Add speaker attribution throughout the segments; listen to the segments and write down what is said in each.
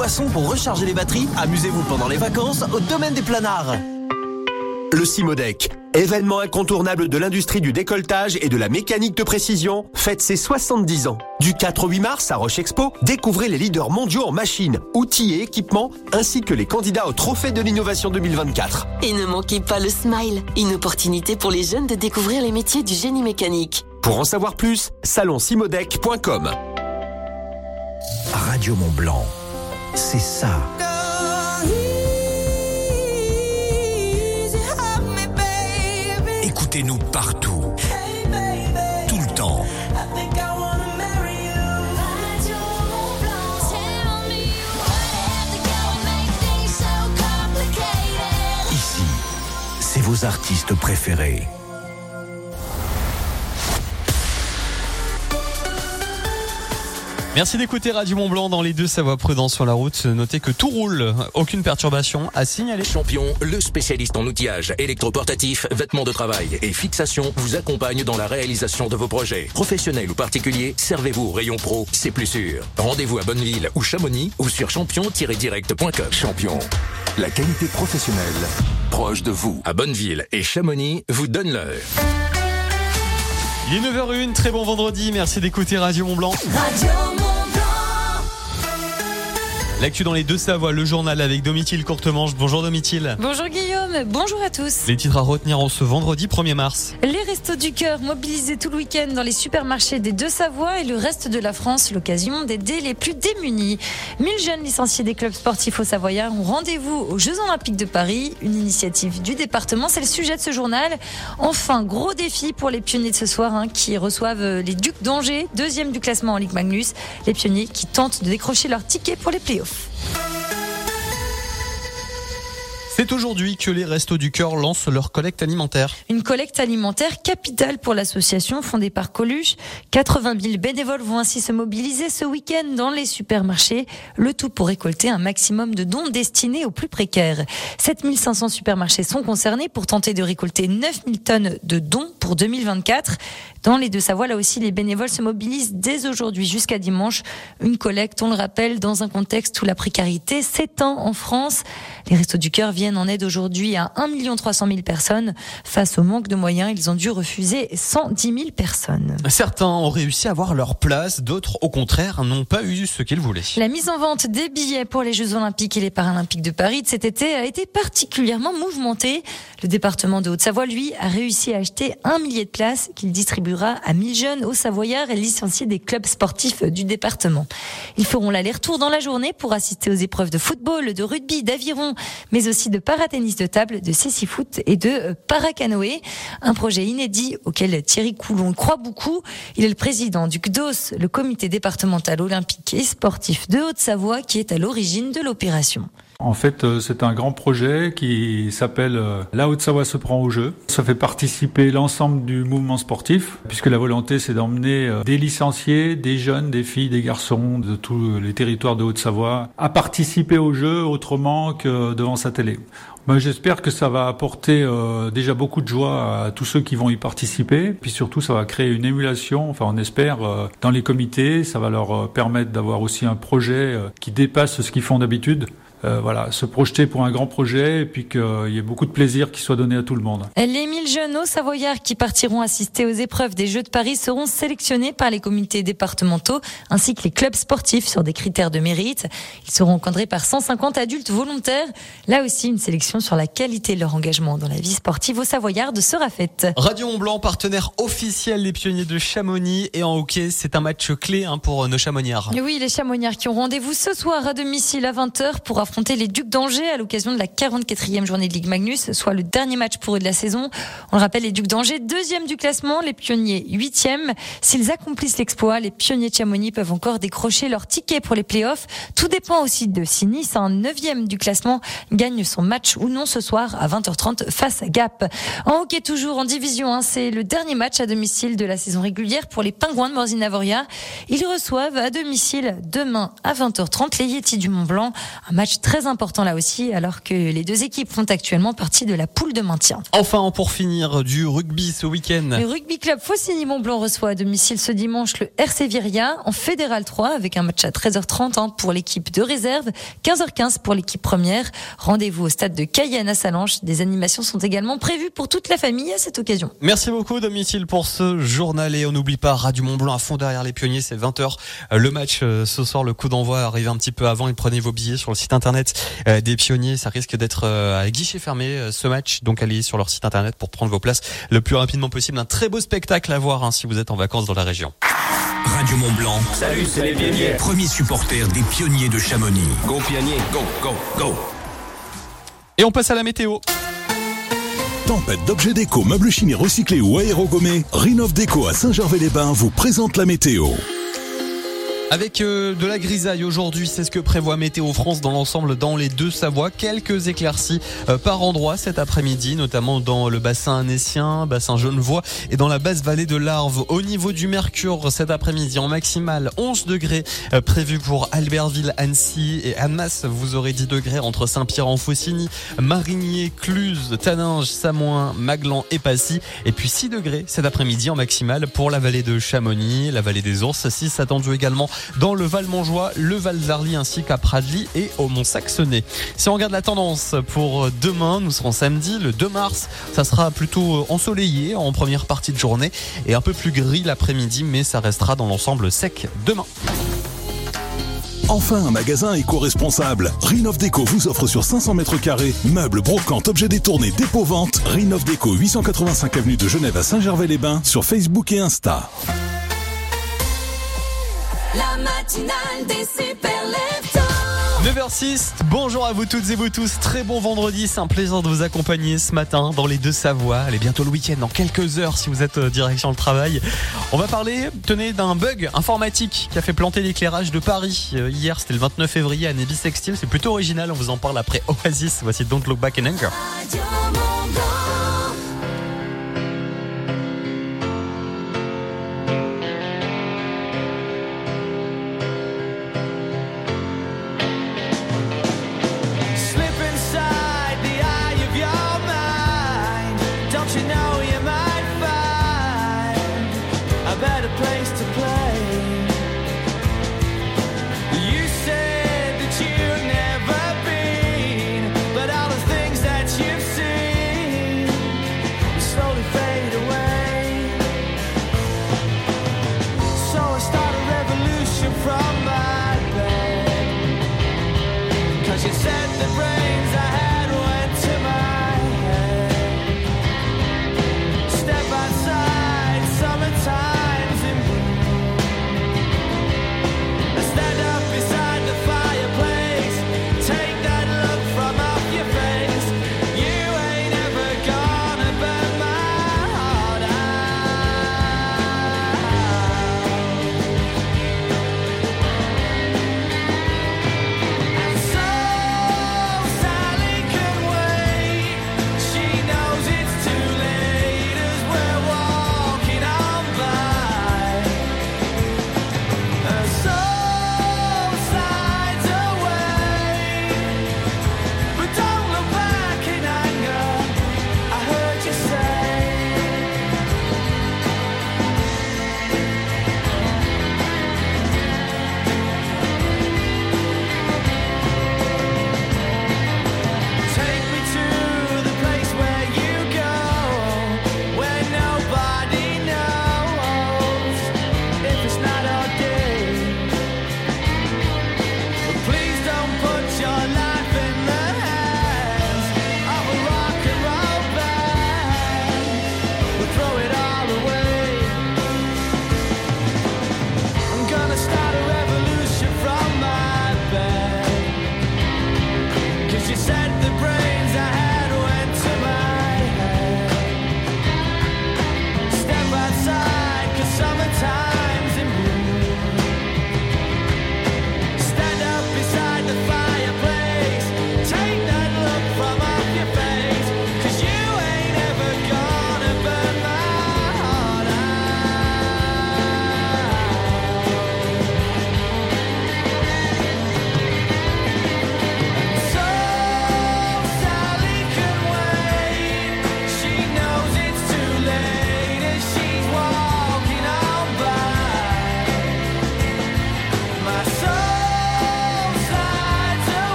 Speaker 1: boissons pour recharger les batteries. Amusez-vous pendant les vacances au domaine des planards.
Speaker 2: Le Simodec, événement incontournable de l'industrie du décolletage et de la mécanique de précision, fête ses 70 ans. Du 4 au 8 mars à Roche Expo, découvrez les leaders mondiaux en machines, outils et équipements, ainsi que les candidats au Trophée de l'innovation 2024.
Speaker 3: Et ne manquez pas le Smile, une opportunité pour les jeunes de découvrir les métiers du génie mécanique.
Speaker 2: Pour en savoir plus, salonsimodec.com.
Speaker 4: Radio Mont Blanc, c'est ça. Écoutez-nous partout. Tout le temps. Ici, c'est vos artistes préférés.
Speaker 5: Merci d'écouter Radio Mont Blanc dans les deux Savoie prudence sur la route. Notez que tout roule, aucune perturbation à signaler.
Speaker 6: Champion, le spécialiste en outillage, électroportatif, vêtements de travail et fixation vous accompagne dans la réalisation de vos projets. Professionnels ou particuliers, servez-vous au rayon pro, c'est plus sûr. Rendez-vous à Bonneville ou Chamonix ou sur champion-direct.com.
Speaker 4: Champion, la qualité professionnelle proche de vous.
Speaker 6: À Bonneville et Chamonix vous donne l'heure.
Speaker 5: Il est 9h01, très bon vendredi, merci d'écouter Radio Mont Blanc. L'actu dans les deux Savoies, le journal avec Domitil Courtemanche. Bonjour Domitil.
Speaker 7: Bonjour Guillaume, bonjour à tous.
Speaker 5: Les titres à retenir en ce vendredi 1er mars.
Speaker 7: Les Restos du Cœur mobilisés tout le week-end dans les supermarchés des deux Savoies et le reste de la France, l'occasion d'aider les plus démunis. 1000 jeunes licenciés des clubs sportifs au Savoyard ont rendez-vous aux Jeux Olympiques de Paris, une initiative du département. C'est le sujet de ce journal. Enfin, gros défi pour les pionniers de ce soir hein, qui reçoivent les Ducs d'Angers, deuxième du classement en Ligue Magnus. Les pionniers qui tentent de décrocher leur ticket pour les playoffs.
Speaker 5: C'est aujourd'hui que les Restos du Cœur lancent leur collecte alimentaire.
Speaker 7: Une collecte alimentaire capitale pour l'association fondée par Coluche. 80 000 bénévoles vont ainsi se mobiliser ce week-end dans les supermarchés, le tout pour récolter un maximum de dons destinés aux plus précaires. 7500 supermarchés sont concernés pour tenter de récolter 9000 tonnes de dons pour 2024. Dans les deux Savoies, là aussi, les bénévoles se mobilisent dès aujourd'hui jusqu'à dimanche. Une collecte, on le rappelle, dans un contexte où la précarité s'étend en France. Les Restos du Cœur viennent en aide aujourd'hui à 1 300 000 personnes. Face au manque de moyens, ils ont dû refuser 110 000 personnes.
Speaker 5: Certains ont réussi à avoir leur place, d'autres, au contraire, n'ont pas eu ce qu'ils voulaient.
Speaker 7: La mise en vente des billets pour les Jeux Olympiques et les Paralympiques de Paris de cet été a été particulièrement mouvementée. Le département de Haute-Savoie, lui, a réussi à acheter un millier de places qu'il distribue à 1000 jeunes au Savoyard et licenciés des clubs sportifs du département. Ils feront l'aller-retour dans la journée pour assister aux épreuves de football, de rugby, d'aviron, mais aussi de paratennis de table, de cécifoot et de paracanoë. Un projet inédit auquel Thierry Coulon croit beaucoup. Il est le président du CDOS, le comité départemental olympique et sportif de Haute-Savoie, qui est à l'origine de l'opération.
Speaker 8: En fait, c'est un grand projet qui s'appelle La Haute-Savoie se prend au jeu. Ça fait participer l'ensemble du mouvement sportif, puisque la volonté, c'est d'emmener des licenciés, des jeunes, des filles, des garçons de tous les territoires de Haute-Savoie à participer au jeu autrement que devant sa télé. Ben, J'espère que ça va apporter euh, déjà beaucoup de joie à tous ceux qui vont y participer. Puis surtout, ça va créer une émulation, enfin on espère, euh, dans les comités. Ça va leur euh, permettre d'avoir aussi un projet qui dépasse ce qu'ils font d'habitude. Euh, voilà, se projeter pour un grand projet et puis qu'il y ait beaucoup de plaisir qui soit donné à tout le monde.
Speaker 7: Les 1000 jeunes au Savoyards qui partiront assister aux épreuves des Jeux de Paris seront sélectionnés par les comités départementaux ainsi que les clubs sportifs sur des critères de mérite. Ils seront encadrés par 150 adultes volontaires. Là aussi, une sélection sur la qualité de leur engagement dans la vie sportive au Savoyard sera faite.
Speaker 5: Radio Mont Blanc, partenaire officiel des pionniers de Chamonix et en hockey, c'est un match clé hein, pour nos Chamonniards.
Speaker 7: Oui, les Chamonniards qui ont rendez-vous ce soir à domicile à 20h pour affronter les Ducs d'Angers à l'occasion de la 44e journée de Ligue Magnus, soit le dernier match pour eux de la saison. On le rappelle, les Ducs d'Angers, deuxième du classement, les pionniers huitième. S'ils accomplissent l'exploit, les pionniers de Chamonix peuvent encore décrocher leur ticket pour les playoffs. Tout dépend aussi de si Nice, un neuvième du classement, gagne son match ou non ce soir à 20h30 face à Gap. En hockey toujours en division 1, c'est le dernier match à domicile de la saison régulière pour les Pingouins de Morzine-Avoria. Ils reçoivent à domicile demain à 20h30 les Yetis du Mont Blanc. Un match match très important là aussi, alors que les deux équipes font actuellement partie de la poule de maintien.
Speaker 5: Enfin, pour finir, du rugby ce week-end.
Speaker 7: Le rugby club Faucigny-Mont-Blanc reçoit à domicile ce dimanche le RC Viria en Fédéral 3 avec un match à 13h30 hein, pour l'équipe de réserve, 15h15 pour l'équipe première. Rendez-vous au stade de Cayenne à Salanches. Des animations sont également prévues pour toute la famille à cette occasion.
Speaker 5: Merci beaucoup domicile pour ce journal et on n'oublie pas Radio Mont Blanc à fond derrière les pionniers, c'est 20h. Le match euh, ce soir, le coup d'envoi arrive un petit peu avant et prenez vos billets sur le site internet euh, des pionniers. Ça risque d'être euh, à guichet fermé ce match, donc allez sur leur site internet pour prendre vos places le plus rapidement possible. Un très beau spectacle à voir hein, si vous êtes en vacances dans la région.
Speaker 6: Radio Mont Blanc.
Speaker 1: Salut, c'est les pionniers.
Speaker 6: Premier supporter des pionniers de Chamonix.
Speaker 1: Go pionniers, go, go, go.
Speaker 5: Et on passe à la météo.
Speaker 9: Tempête d'objets déco, meubles chimiques recyclés ou aérogommés, Rinov Déco à Saint-Gervais-les-Bains vous présente la météo.
Speaker 5: Avec euh, de la grisaille aujourd'hui, c'est ce que prévoit Météo France dans l'ensemble dans les deux Savoies. Quelques éclaircies euh, par endroit cet après-midi, notamment dans le bassin annécien, bassin genevois et dans la basse vallée de l'Arve. Au niveau du mercure cet après-midi, en maximal 11 degrés euh, prévu pour Albertville, Annecy et Annemasse. Vous aurez 10 degrés entre Saint-Pierre-en-Faucigny, Marigny, Cluse, Taninges, Samoin, Maglan et Passy. Et puis 6 degrés cet après-midi en maximal pour la vallée de Chamonix, la vallée des Ours. 6 attendu également dans le Val Montjoie, le Val d'Arly ainsi qu'à Pradly et au Mont Saxonnet. Si on regarde la tendance pour demain, nous serons samedi, le 2 mars, ça sera plutôt ensoleillé en première partie de journée et un peu plus gris l'après-midi, mais ça restera dans l'ensemble sec demain.
Speaker 9: Enfin, un magasin éco-responsable. Rinov Déco vous offre sur 500 mètres carrés meubles, brocantes, objets détournés, dépôt-vente. Rinov Déco, 885 avenue de Genève à Saint-Gervais-les-Bains sur Facebook et Insta.
Speaker 10: La matinale des super
Speaker 5: 9h06, bonjour à vous toutes et vous tous, très bon vendredi, c'est un plaisir de vous accompagner ce matin dans les deux Savoies. Allez, bientôt le week-end, dans quelques heures si vous êtes euh, direction le travail. On va parler, tenez, d'un bug informatique qui a fait planter l'éclairage de Paris. Euh, hier, c'était le 29 février à Nevis Sextile, c'est plutôt original, on vous en parle après Oasis. Voici Don't Look Back in Anger.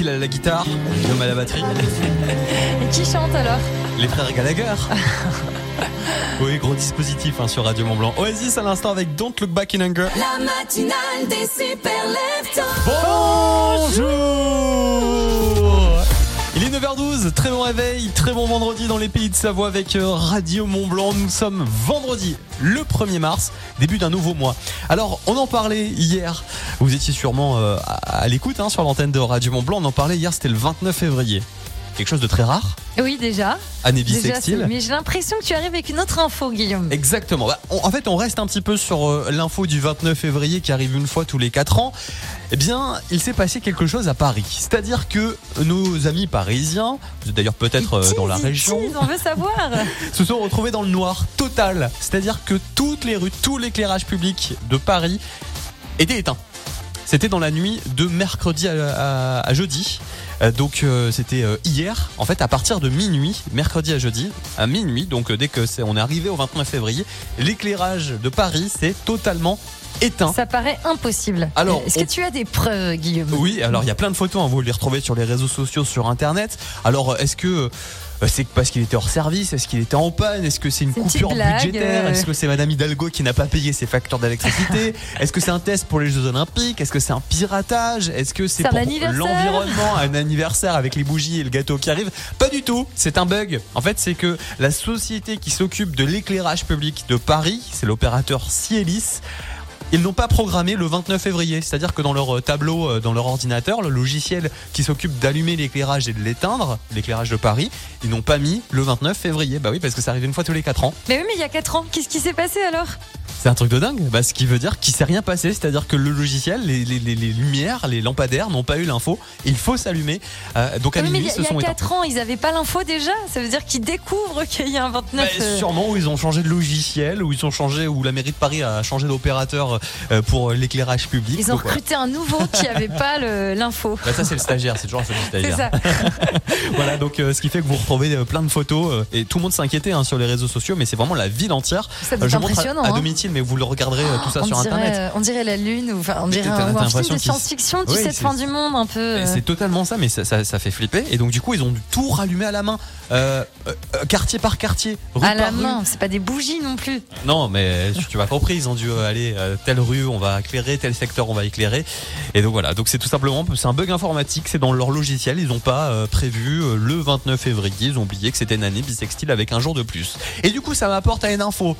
Speaker 5: Domitil à la guitare, Guillaume à la batterie,
Speaker 7: Et qui chante alors
Speaker 5: les frères Gallagher. oui, gros dispositif hein, sur Radio Mont Blanc. Oasis à l'instant avec Don't Look Back in Anger.
Speaker 10: La matinale des super.
Speaker 5: Bonjour Il est 9h12, très bon réveil, très bon vendredi dans les pays de Savoie avec euh, Radio Mont Blanc. Nous sommes vendredi, le 1er mars, début d'un nouveau mois. Alors, on en parlait hier, vous étiez sûrement euh, à, l'écoute hein, sur l'antenne de Radio Mont Blanc, on en parlait hier, c'était le 29 février. Quelque chose de très rare,
Speaker 7: Oui, déjà.
Speaker 5: année
Speaker 7: c'est- mais j'ai l'impression que tu arrives avec une autre info, Guillaume.
Speaker 5: Exactement. Bah, on- en fait, on reste un petit peu sur euh, l'info du 29 février qui arrive une fois tous les 4 ans. Eh bien, il s'est passé quelque chose à Paris. C'est-à-dire que nos amis parisiens, vous êtes d'ailleurs peut-être euh, dans la région,
Speaker 7: on veut savoir.
Speaker 5: se sont retrouvés dans le noir total. C'est-à-dire que toutes les rues, tout l'éclairage public de Paris était éteint. C'était dans la nuit de mercredi à, à- à jeudi. Euh, Donc euh, c'était euh, hier, en fait à partir de minuit, mercredi à jeudi, à minuit, donc dès que c'est, on est arrivé au 29 février, l'éclairage de Paris s'est totalement éteint.
Speaker 7: Ça paraît impossible.
Speaker 5: Alors,
Speaker 7: Est-ce
Speaker 5: on-
Speaker 7: que tu as des preuves, Guillaume?
Speaker 5: Oui, alors il y a plein de photos, hein, vous les retrouvez sur les réseaux sociaux, sur internet. Alors est-ce que c'est parce qu'il était hors service Est-ce qu'il était en panne? Est-ce que c'est une coupure budgétaire?
Speaker 7: Euh.
Speaker 5: Est-ce que c'est Madame Hidalgo qui n'a pas payé ses factures d'électricité? Est-ce que c'est un test pour les Jeux Olympiques? Est-ce que c'est un piratage? Est-ce que c'est pour l'environnement, un anniversaire avec les bougies et le gâteau qui arrive? Pas du tout, c'est un bug. En fait, c'est que la société qui s'occupe de l'éclairage public de Paris, c'est l'opérateur Cielis, ils n'ont pas programmé le 29 février. C'est-à-dire que dans leur euh, tableau, euh, dans leur ordinateur, le logiciel qui s'occupe d'allumer l'éclairage et de l'éteindre, l'éclairage de Paris, ils n'ont pas mis le 29 février. Bah oui, parce que ça arrive une fois tous les 4 ans.
Speaker 7: Mais oui, mais il y a 4 ans, qu'est-ce qui s'est passé alors?
Speaker 5: C'est un truc de dingue. Bah, ce qui veut dire qu'il s'est rien passé. C'est-à-dire que le logiciel, les, les- les- les lumières, les lampadaires n'ont pas eu l'info. Il faut s'allumer. Euh, donc à
Speaker 7: Oui, mais il
Speaker 5: minuit,
Speaker 7: y a-
Speaker 5: se
Speaker 7: il y
Speaker 5: sont
Speaker 7: a
Speaker 5: éteints.
Speaker 7: 4 ans, ils n'avaient pas l'info déjà. Ça veut dire qu'ils découvrent qu'il y a un 29.
Speaker 5: Bah,
Speaker 7: euh,
Speaker 5: sûrement où ils ont changé de logiciel, où ils ont changé, où la mairie de Paris a changé d'opérateur euh, pour l'éclairage public.
Speaker 7: Ils ont
Speaker 5: Donc,
Speaker 7: recruté un nouveau qui n'avait pas l'info.
Speaker 5: Bah, ça c'est le stagiaire, c'est toujours un
Speaker 7: C'est
Speaker 5: stagiaire.
Speaker 7: ça.
Speaker 5: Voilà, donc euh, ce qui fait que vous retrouvez euh, plein de photos euh, et tout le monde s'inquiétait hein, sur les réseaux sociaux, mais c'est vraiment la ville entière.
Speaker 7: Ça être
Speaker 5: je montre à-
Speaker 7: impressionnant,
Speaker 5: à,
Speaker 7: hein.
Speaker 5: Mais vous le regarderez euh, tout ça
Speaker 7: on,
Speaker 5: sur
Speaker 7: dirait,
Speaker 5: internet.
Speaker 7: euh, on dirait la lune, ou enfin, on dirait un, film de science-fiction, tu
Speaker 5: Oui,
Speaker 7: sais, de fin du monde un peu. Euh.
Speaker 5: C'est totalement ça, mais ça, ça, ça fait flipper. Et donc du coup, ils ont dû tout rallumer à la main, euh, euh, euh, quartier par quartier, rue
Speaker 7: À la
Speaker 5: par rue.
Speaker 7: main, c'est pas des bougies non plus.
Speaker 5: Non, mais tu, tu m'as compris, ils ont dû euh, aller telle rue, on va éclairer, tel secteur, on va éclairer. Et donc voilà, donc c'est tout simplement, c'est un bug informatique, c'est dans leur logiciel, ils n'ont pas prévu le 29 février, ils ont oublié que c'était une année bisextile avec un jour de plus. Et du coup, ça m'apporte à une info.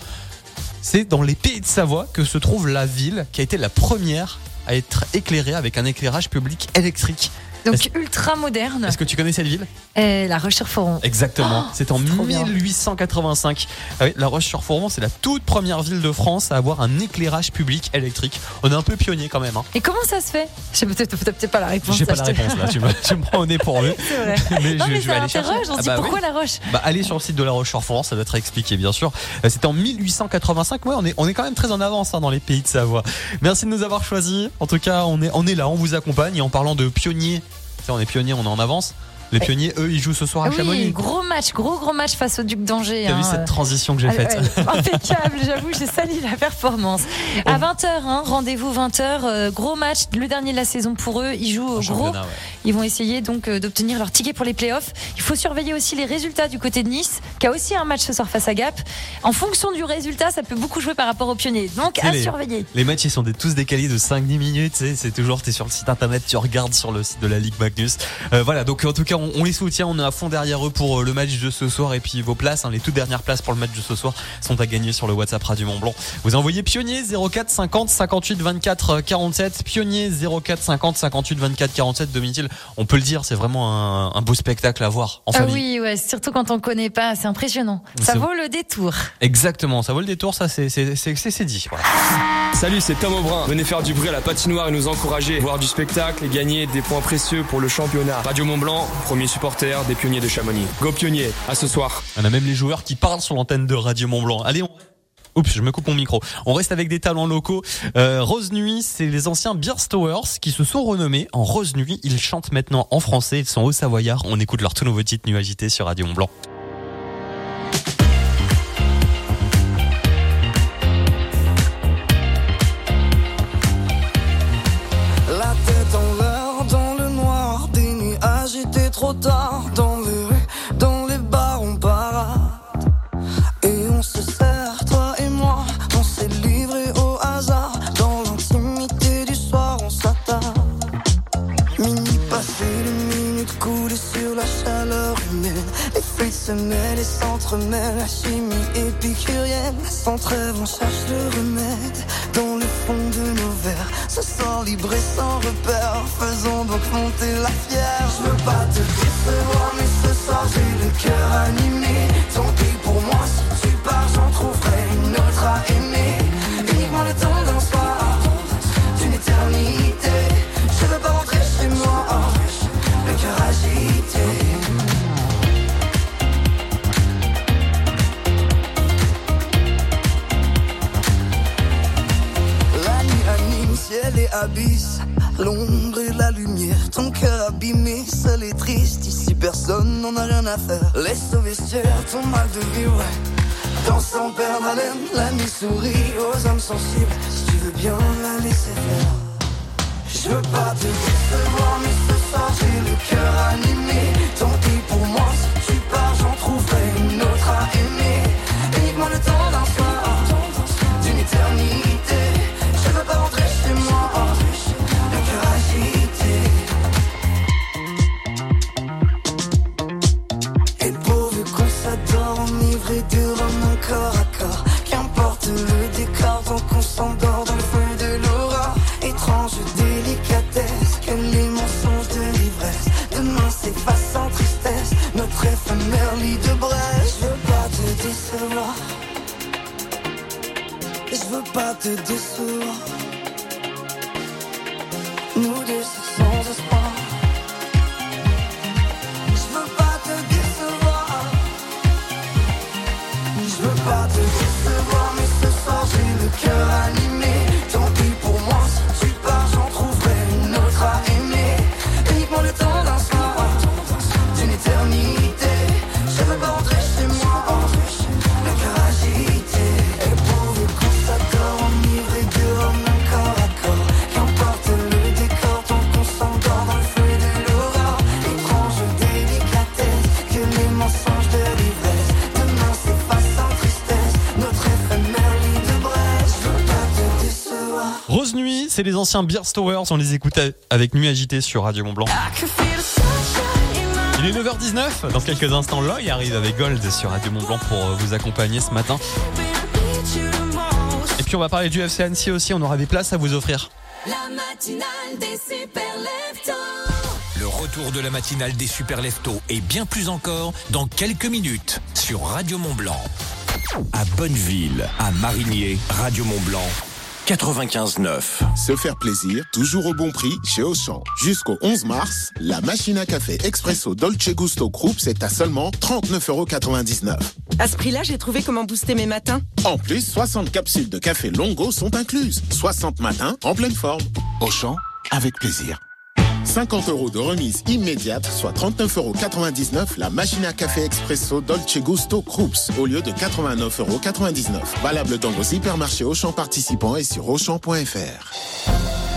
Speaker 5: C'est dans les pays de Savoie que se trouve la ville qui a été la première à être éclairée avec un éclairage public électrique.
Speaker 7: Donc ultra moderne.
Speaker 5: Est-ce que tu connais cette ville?
Speaker 7: Et la Roche-sur-Foron.
Speaker 5: Exactement.
Speaker 7: Oh,
Speaker 5: c'est en
Speaker 7: trop bien.
Speaker 5: 1885. Ah oui, la Roche-sur-Foron, c'est la toute première ville de France à avoir un éclairage public électrique. On est un peu pionnier quand même. Hein.
Speaker 7: Et comment ça se fait? Je sais peut-être peut-être pas la réponse.
Speaker 5: J'ai pas la réponse là. Tu me, tu me prends au nez pour eux. Mais
Speaker 7: non,
Speaker 5: je-
Speaker 7: mais
Speaker 5: je vais aller chercher.
Speaker 7: On se
Speaker 5: Ah bah oui.
Speaker 7: pourquoi la Roche?
Speaker 5: Bah, allez sur le site de la Roche-sur-Foron, ça doit être expliqué, bien sûr. Euh, C'était en 1885. Ouais, on est, on est quand même très en avance hein, dans les pays de Savoie. Merci de nous avoir choisis. En tout cas, on est, on est là, on vous accompagne. Et en parlant de pionniers, on est pionniers, on est en avance. Les pionniers, eux, ils jouent ce soir à
Speaker 7: Ah oui,
Speaker 5: Chamonix.
Speaker 7: gros match, gros gros match face au Duc d'Angers.
Speaker 5: T'as vu
Speaker 7: hein.
Speaker 5: cette transition que j'ai
Speaker 7: Ah,
Speaker 5: faite
Speaker 7: ouais, Impeccable, j'avoue, j'ai sali la performance. À 20h, hein, rendez-vous 20h, euh, gros match, le dernier de la saison pour eux. Ils jouent au gros.
Speaker 5: championnat, ouais.
Speaker 7: Ils vont essayer donc euh, d'obtenir leur ticket pour les playoffs. Il faut surveiller aussi les résultats du côté de Nice, qui a aussi un match ce soir face à Gap. En fonction du résultat, ça peut beaucoup jouer par rapport aux pionniers. Donc à
Speaker 5: les-
Speaker 7: surveiller.
Speaker 5: Les matchs ils sont des, tous décalés de 5-10 minutes, c'est toujours t'es sur le site internet, tu regardes sur le site de la Ligue Magnus. Euh, voilà, donc en tout cas on, on les soutient, on est à fond derrière eux pour euh, le match de ce soir et puis vos places, hein, les toutes dernières places pour le match de ce soir sont à gagner sur le WhatsApp Radio Mont Blanc. Vous envoyez pionnier 04 50 58 24 euh, 47, pionnier 04 50 58 24 47 Domitil. On peut le dire, c'est vraiment un, un beau spectacle à voir en
Speaker 7: Ah
Speaker 5: famille.
Speaker 7: oui, ouais, surtout quand on connaît pas, c'est impressionnant. Ça vaut le détour.
Speaker 5: Exactement, ça vaut le détour, ça c'est c'est c'est c'est- c'est dit. Voilà.
Speaker 11: Salut, c'est Tom Aubrin. Venez faire du bruit à la patinoire et nous encourager, voir du spectacle et gagner des points précieux pour le championnat. Radio Mont Blanc, premier supporter des pionniers de Chamonix. Go pionniers, à ce soir.
Speaker 5: On a même les joueurs qui parlent sur l'antenne de Radio Mont Blanc. Allez, on... Oups, je me coupe mon micro. On reste avec des talents locaux. Euh, Rose Nuit, c'est les anciens Beerstowers qui se sont renommés en Rose Nuit. Ils chantent maintenant en français. Ils sont au Savoyard. On écoute leur tout nouveau titre Nuit agité sur Radio Mont Blanc.
Speaker 12: trop tard dans les rues, dans les bars, on parade. Et on se sert, toi et moi, on s'est livré au hasard. Dans l'intimité du soir, on s'attarde. Minuit passé, les minutes coulées sur la chaleur humaine. Les fruits se mêlent et s'entremêlent, la chimie épicurienne. Sans trêve, on cherche le remède dans le fond de nos verres. Se sent libre et sans repère, faisons donc monter la fière. Je veux pas te décevoir, mais ce soir j'ai le cœur animé. Tant pis pour moi, si tu pars, j'en trouverai une autre à aimer. L'ombre et la lumière, ton cœur abîmé, seul et triste, ici personne n'en a rien à faire. Laisse au vestiaire ton mal de vivre, dans sans perdre haleine, la nuit sourit aux âmes sensibles, si tu veux bien la laisser faire. Je veux pas te décevoir, mais ce soir j'ai le cœur animé, tant pis pour moi, si tu pars, j'en trouverai une autre à aimer, uniquement le temps
Speaker 5: anciens Beer Stowers. On les écoute avec Nuit Agitée sur Radio Mont Blanc. Il est 9h19. Dans quelques instants, Loy arrive avec Gold sur Radio Mont Blanc pour euh, vous accompagner ce matin. Et puis on va parler du FC Annecy aussi. On aura des places à vous offrir.
Speaker 10: La matinale des super leftos.
Speaker 6: Le retour de la matinale des super leftos et bien plus encore dans quelques minutes sur Radio Mont Blanc. À Bonneville, à Marigné, Radio Mont Blanc. 95.9.
Speaker 13: Se faire plaisir, toujours au bon prix chez Auchan. Jusqu'au 11 mars, la machine à café Expresso Dolce Gusto Krups est à seulement 39,99€.
Speaker 14: À ce prix-là, j'ai trouvé comment booster mes matins.
Speaker 13: En plus, 60 capsules de café Longo sont incluses. 60 matins en pleine forme. Auchan, avec plaisir. 50 euros de remise immédiate, soit 39,99€ la machine à café Expresso Dolce Gusto Krups au lieu de 89,99€. Valable dans vos hypermarchés Auchan participants et sur Auchan.fr.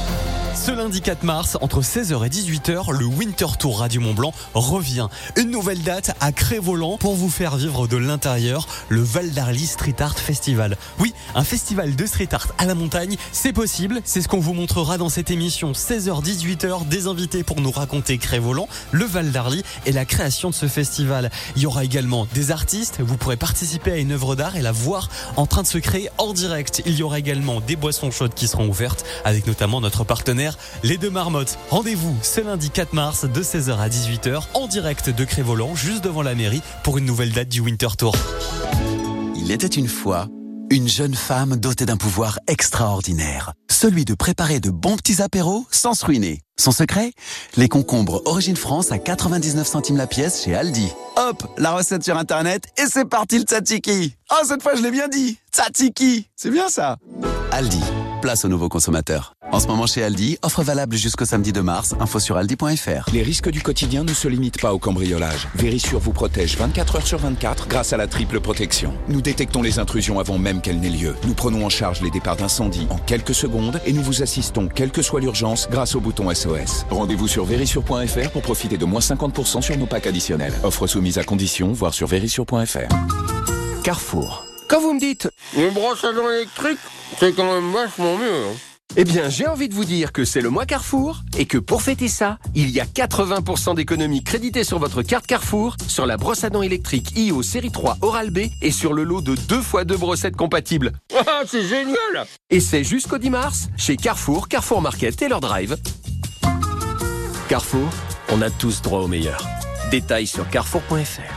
Speaker 5: Ce lundi 4 mars, entre 16h et 18h, le Winter Tour Radio Mont Blanc revient. Une nouvelle date à Crévolant pour vous faire vivre de l'intérieur le Val d'Arly Street Art Festival. Oui, un festival de street art à la montagne, c'est possible. C'est ce qu'on vous montrera dans cette émission 16h-18h. Des invités pour nous raconter Crévolant, le Val d'Arly et la création de ce festival. Il y aura également des artistes. Vous pourrez participer à une œuvre d'art et la voir en train de se créer en direct. Il y aura également des boissons chaudes qui seront ouvertes avec notamment notre partenaire les deux marmottes. Rendez-vous ce lundi 4 mars de 16h à 18h en direct de Crévolant, juste devant la mairie, pour une nouvelle date du Winter Tour.
Speaker 15: Il était une fois une jeune femme dotée d'un pouvoir extraordinaire, celui de préparer de bons petits apéros sans se ruiner. Son secret? Les concombres Origine France à 99 centimes la pièce chez Aldi. Hop, la recette sur internet et c'est parti le tzatziki. Oh, cette fois je l'ai bien dit. Tzatziki, c'est bien ça. Aldi, place aux nouveaux consommateurs. En ce moment chez Aldi, offre valable jusqu'au samedi 2 mars, info sur aldi.fr.
Speaker 16: Les risques du quotidien ne se limitent pas au cambriolage. Vérissure vous protège 24 heures sur 24 grâce à la triple protection. Nous détectons les intrusions avant même qu'elles n'aient lieu. Nous prenons en charge les départs d'incendie en quelques secondes et nous vous assistons, quelle que soit l'urgence, grâce au bouton SOS. Rendez-vous sur vérissure.fr pour profiter de moins 50% sur nos packs additionnels. Offre soumise à condition, voire sur vérissure.fr. Carrefour.
Speaker 17: Quand vous me dites une brosse à dents électrique, c'est quand même vachement mieux. hein. Eh bien, j'ai envie de vous dire que c'est le mois Carrefour et que pour fêter ça, il y a 80% d'économies créditées sur votre carte Carrefour, sur la brosse à dents électrique IO série 3 Oral-B et sur le lot de 2 x 2 brossettes compatibles. Ah, c'est génial Et c'est jusqu'au 10 mars chez Carrefour, Carrefour Market et leur drive. Carrefour, on a tous droit au meilleur. Détails sur carrefour.fr.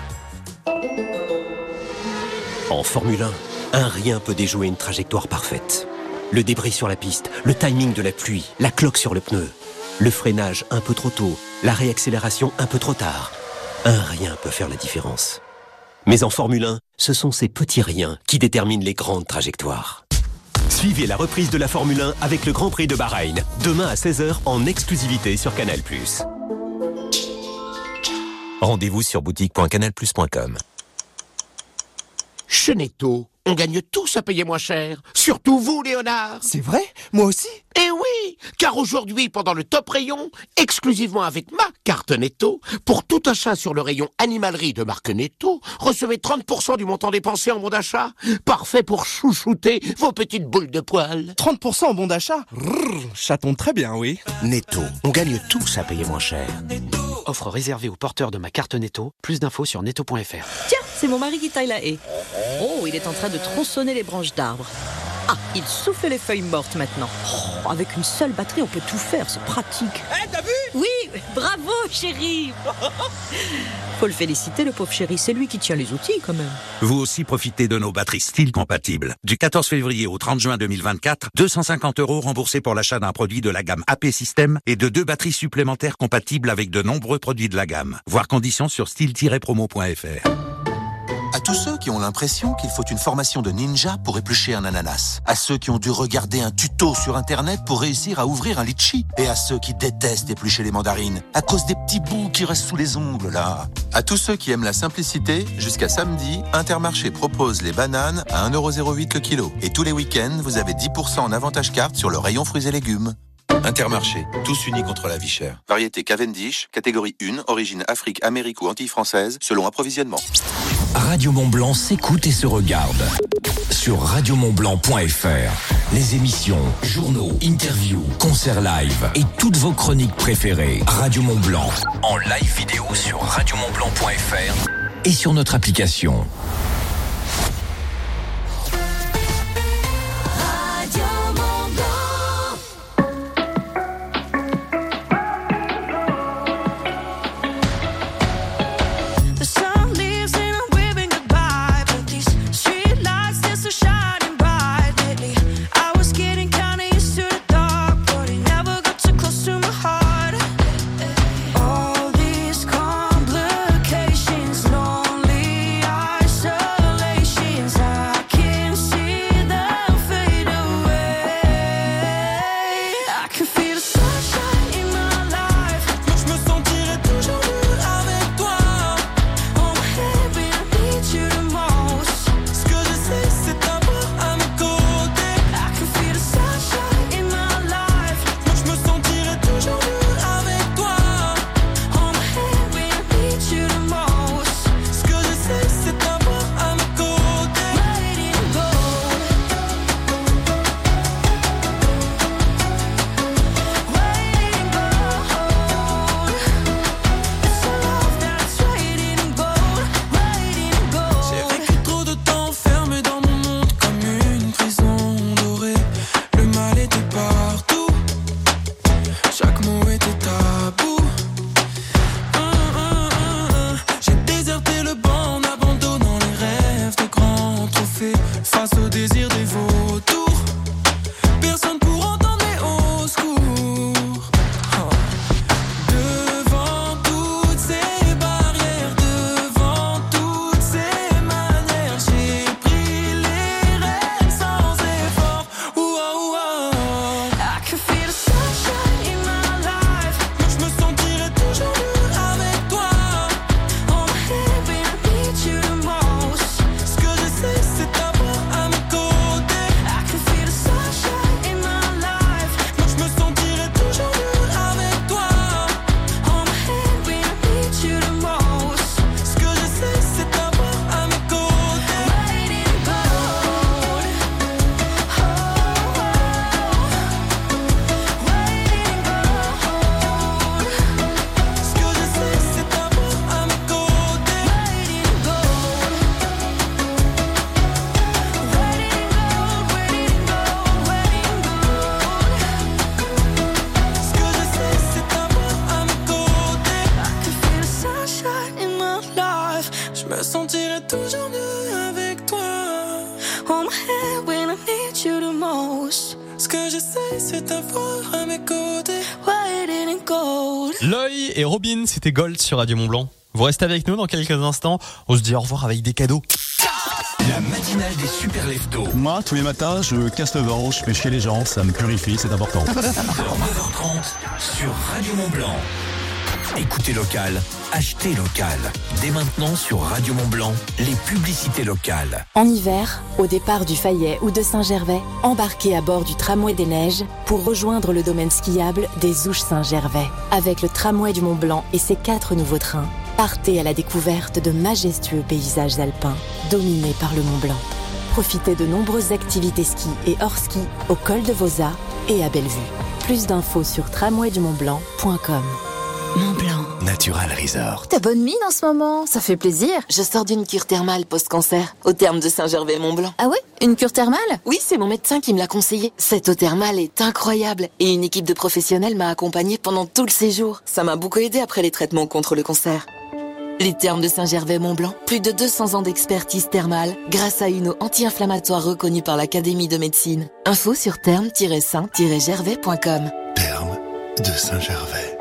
Speaker 2: En Formule 1, un rien peut déjouer une trajectoire parfaite. Le débris sur la piste, le timing de la pluie, la cloque sur le pneu, le freinage un peu trop tôt, la réaccélération un peu trop tard. Un rien peut faire la différence. Mais en Formule 1, ce sont ces petits riens qui déterminent les grandes trajectoires. Suivez la reprise de la Formule 1 avec le Grand Prix de Bahreïn, demain à 16h en exclusivité sur Canal+. Rendez-vous sur boutique.canalplus.com.
Speaker 18: Chez Netto, on gagne tous à payer moins cher. Surtout vous, Léonard.
Speaker 19: C'est vrai? Moi aussi?
Speaker 18: Eh oui Car aujourd'hui, pendant le top rayon, exclusivement avec ma carte Netto, pour tout achat sur le rayon animalerie de marque Netto, recevez 30% du montant dépensé en bon d'achat. Parfait pour chouchouter vos petites boules de poils.
Speaker 19: 30% en bon d'achat? Ça tombe très bien, oui.
Speaker 18: Netto, on gagne tous à payer moins cher.
Speaker 20: Offre réservée aux porteurs de ma carte Netto. Plus d'infos sur netto.fr.
Speaker 21: Tiens, c'est mon mari qui taille la haie. Oh, il est en train de tronçonner les branches d'arbres. Ah, il souffle les feuilles mortes maintenant. Oh, avec une seule batterie, on peut tout faire, c'est pratique.
Speaker 19: Eh, t'as vu?
Speaker 21: Oui, bravo, chérie Faut le féliciter, le pauvre chéri, c'est lui qui tient les outils quand même.
Speaker 22: Vous aussi profitez de nos batteries style compatibles. Du 14 février au 30 juin 2024, 250 euros remboursés pour l'achat d'un produit de la gamme AP System et de deux batteries supplémentaires compatibles avec de nombreux produits de la gamme. Voir conditions sur style-promo.fr.
Speaker 23: À tous ceux qui ont l'impression qu'il faut une formation de ninja pour éplucher un ananas. À ceux qui ont dû regarder un tuto sur internet pour réussir à ouvrir un litchi. Et à ceux qui détestent éplucher les mandarines à cause des petits bouts qui restent sous les ongles là.
Speaker 24: À tous ceux qui aiment la simplicité, jusqu'à samedi, Intermarché propose les bananes à 1,08€ le kilo. Et tous les week-ends, vous avez 10% en avantage carte sur le rayon fruits et légumes. Intermarché, tous unis contre la vie chère. Variété Cavendish, catégorie 1, origine Afrique, Amérique ou Antilles-Française, selon approvisionnement.
Speaker 10: Radio Mont Blanc s'écoute et se regarde. Sur radiomontblanc.fr. Les émissions, journaux, interviews, concerts live et toutes vos chroniques préférées. Radio Mont Blanc. En live vidéo sur radiomontblanc.fr et sur notre application.
Speaker 5: C'était Gold sur Radio Mont Blanc. Vous restez avec nous dans quelques instants. On se dit au revoir avec des cadeaux.
Speaker 25: La matinale des super leftos.
Speaker 19: Moi, tous les matins, je casse le vent, je fais chier les gens, ça me purifie, c'est important.
Speaker 25: 9h30 sur Radio Mont Blanc. Écoutez local, achetez local. Dès maintenant sur Radio Mont Blanc, les publicités locales.
Speaker 26: En hiver, au départ du Fayet ou de Saint-Gervais, embarquez à bord du tramway des neiges pour rejoindre le domaine skiable des Ouches Saint-Gervais. Avec le tramway du Mont Blanc et ses quatre nouveaux trains, partez à la découverte de majestueux paysages alpins dominés par le Mont Blanc. Profitez de nombreuses activités ski et hors ski au col de Vosa et à Bellevue. Plus d'infos sur tramwaydumontblanc.com. Mont Blanc.
Speaker 15: Natural Resort.
Speaker 26: T'as bonne mine en ce moment, ça fait plaisir.
Speaker 27: Je sors d'une cure thermale post-cancer, au terme de Saint-Gervais-Mont-Blanc.
Speaker 26: Ah ouais? Une cure thermale?
Speaker 27: Oui, c'est mon médecin qui me l'a conseillé. Cette eau thermale est incroyable et une équipe de professionnels m'a accompagnée pendant tout le séjour. Ça m'a beaucoup aidé après les traitements contre le cancer. Les termes de Saint-Gervais-Mont-Blanc, plus de 200 ans d'expertise thermale grâce à une eau anti-inflammatoire reconnue par l'Académie de médecine. Info sur terme-saint-gervais.com.
Speaker 24: Terme de Saint-Gervais.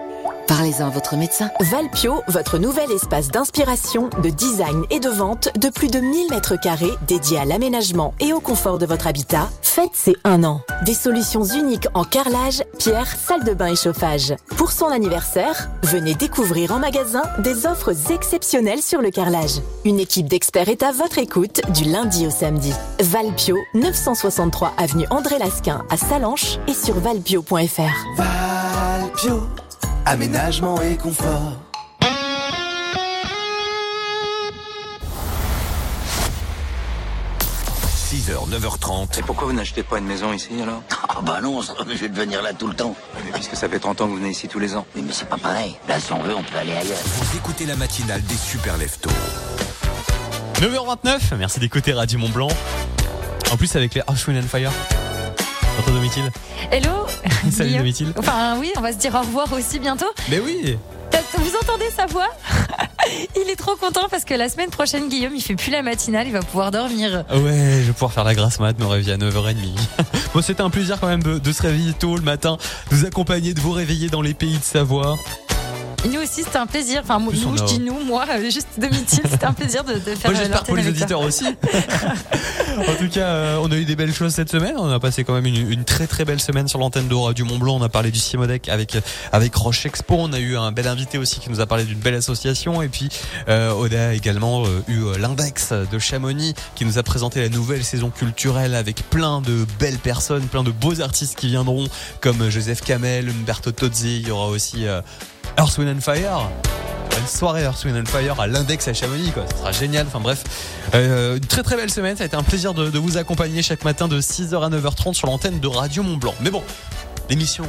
Speaker 27: Parlez-en à votre médecin.
Speaker 26: Valpio, votre nouvel espace d'inspiration, de design et de vente de plus de 1000 mètres carrés dédié à l'aménagement et au confort de votre habitat, faites ses un an. Des solutions uniques en carrelage, pierre, salle de bain et chauffage. Pour son anniversaire, venez découvrir en magasin des offres exceptionnelles sur le carrelage. Une équipe d'experts est à votre écoute du lundi au samedi. Valpio, 963 avenue André Lasquin à Salanches et sur valpio.fr.
Speaker 12: Valpio, aménagement et confort.
Speaker 25: h 9h30.
Speaker 28: Et pourquoi vous n'achetez pas une maison ici alors?
Speaker 29: Ah bah non, ça, je vais devenir là tout le temps.
Speaker 28: Mais puisque ça fait 30 ans que vous venez ici tous les ans.
Speaker 29: Oui, mais c'est pas pareil. Là, si on veut, on peut aller ailleurs.
Speaker 25: Vous écoutez la matinale des super leftos.
Speaker 5: 9h29, merci d'écouter Radio Mont Blanc. En plus avec les Earth, Wind and Fire. Dans ton domicile.
Speaker 7: Hello
Speaker 5: Salut
Speaker 7: Guillaume.
Speaker 5: domicile.
Speaker 7: Enfin oui, on va se dire au revoir aussi bientôt.
Speaker 5: Mais oui
Speaker 7: T'as- Vous entendez sa voix Il est trop content parce que la semaine prochaine, Guillaume, il fait plus la matinale, il va pouvoir dormir.
Speaker 5: Ouais, je vais pouvoir faire la grasse mat, me réveiller à 9h30. bon, c'était un plaisir quand même de, de se réveiller tôt le matin, de vous accompagner, de vous réveiller dans les pays de Savoie.
Speaker 7: Nous aussi, c'était un plaisir. Enfin, nous, je
Speaker 5: a-
Speaker 7: dis nous, moi, euh, juste domicile, c'était un plaisir de, de faire
Speaker 5: Moi,
Speaker 7: euh,
Speaker 5: j'espère pour les auditeurs aussi. en tout cas, euh, on a eu des belles choses cette semaine. On a passé quand même une, une très très belle semaine sur l'antenne de Radio Mont Blanc. On a parlé du Simodec avec avec Roche Expo. On a eu un bel invité aussi qui nous a parlé d'une belle association. Et puis, euh, on a également euh, eu euh, l'index de Chamonix qui nous a présenté la nouvelle saison culturelle avec plein de belles personnes, plein de beaux artistes qui viendront comme Joseph Kamel, Umberto Tozzi. Il y aura aussi euh, Earth, Wind and Fire une soirée Earth, Wind and Fire à l'index à Chamonix quoi. Ce sera génial. Enfin bref, euh, une très très belle semaine. Ça a été un plaisir de, de vous accompagner chaque matin de 6h à 9h30 sur l'antenne de Radio Mont Blanc. Mais bon, l'émission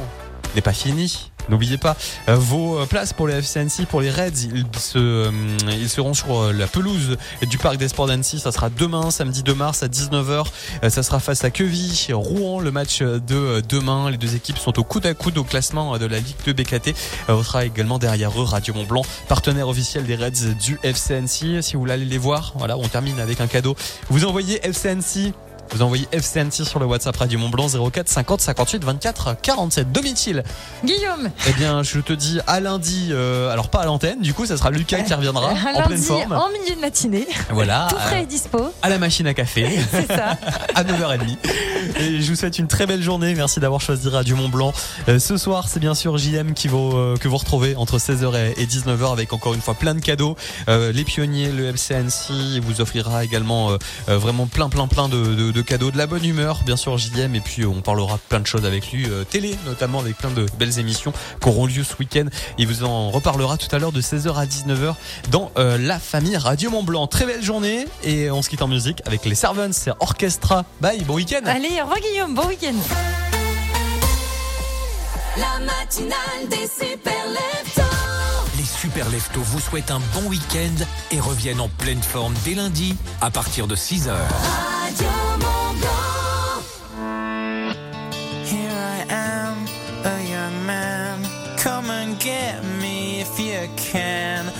Speaker 5: n'est pas finie. N'oubliez pas euh, vos euh, places pour les FCNC, pour les Reds. Ils, se, euh, ils seront sur la pelouse du parc des sports d'Annecy. Ça sera demain, samedi 2 mars à 19h. Euh, ça sera face à Queville, Rouen. Le match de demain. Les deux équipes sont au coude à coude au classement de la Ligue 2 BKT. On sera également derrière eux, Radio Mont Blanc, partenaire officiel des Reds du FCNC. Si vous voulez aller les voir, voilà, on termine avec un cadeau. Vous envoyez FCNC vous envoyez FCNC sur le WhatsApp Radio Mont Blanc 04 50 58 24 47. Domicile.
Speaker 7: Guillaume
Speaker 5: Eh bien, je te dis à lundi, euh, alors pas à l'antenne, du coup, ça sera Lucas qui reviendra
Speaker 7: Un
Speaker 5: en pleine
Speaker 7: lundi,
Speaker 5: forme.
Speaker 7: en milieu de matinée.
Speaker 5: Voilà.
Speaker 7: Tout frais et dispo.
Speaker 5: à la machine à café.
Speaker 7: C'est ça.
Speaker 5: à 9h30. Et je vous souhaite une très belle journée. Merci d'avoir choisi Radio Mont Blanc. Euh, ce soir, c'est bien sûr JM qui vous, euh, que vous retrouvez entre 16h et 19h avec encore une fois plein de cadeaux. Les pionniers, le FCNC vous offrira également vraiment plein plein plein de, de- de cadeaux, de la bonne humeur, bien sûr JM. Et puis euh, on parlera plein de choses avec lui, euh, télé notamment avec plein de belles émissions qui auront lieu ce week-end. Il vous en reparlera tout à l'heure de 16h à 19h dans euh, la famille Radio Mont Blanc. Très belle journée et on se quitte en musique avec les Servants, c'est Orchestra. Bye, bon week-end.
Speaker 7: Allez, au revoir Guillaume, bon week-end.
Speaker 10: La matinale des super leftos.
Speaker 25: Les super leftos vous souhaitent un bon week-end et reviennent en pleine forme dès lundi à partir de 6h.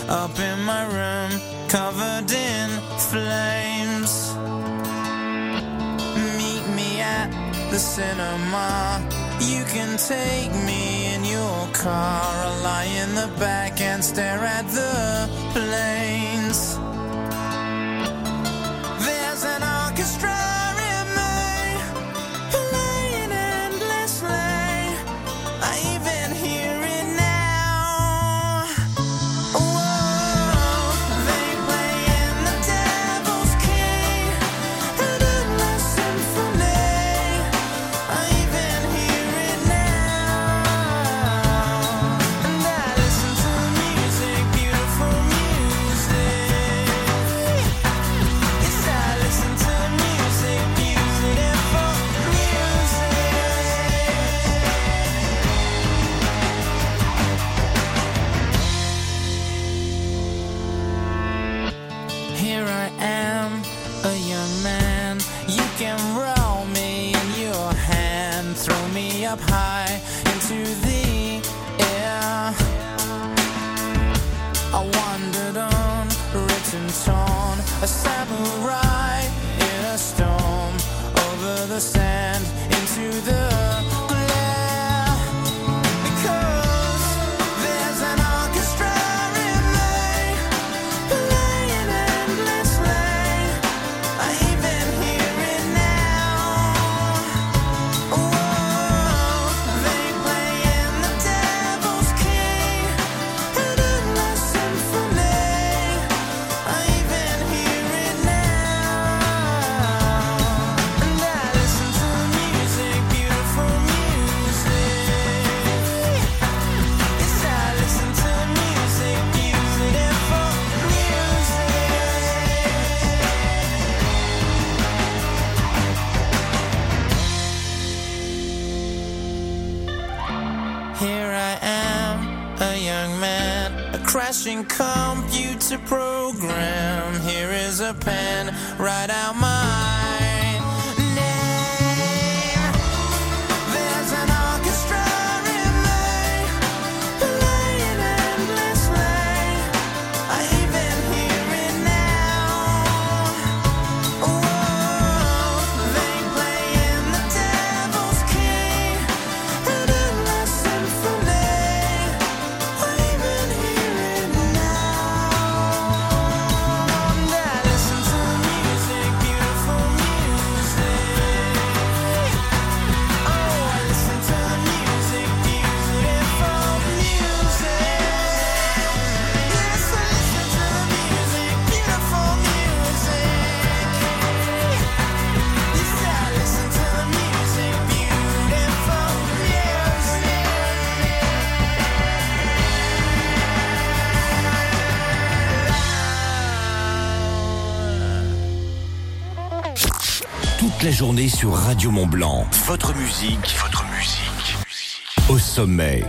Speaker 12: up in my room, covered in flames. Meet me at the cinema. You can take me in your car. I'll lie in the back and stare at the planes. There's an orchestra. the
Speaker 25: sun. journée sur Radio Mont Blanc.
Speaker 24: Votre musique, votre musique.
Speaker 25: Au sommet.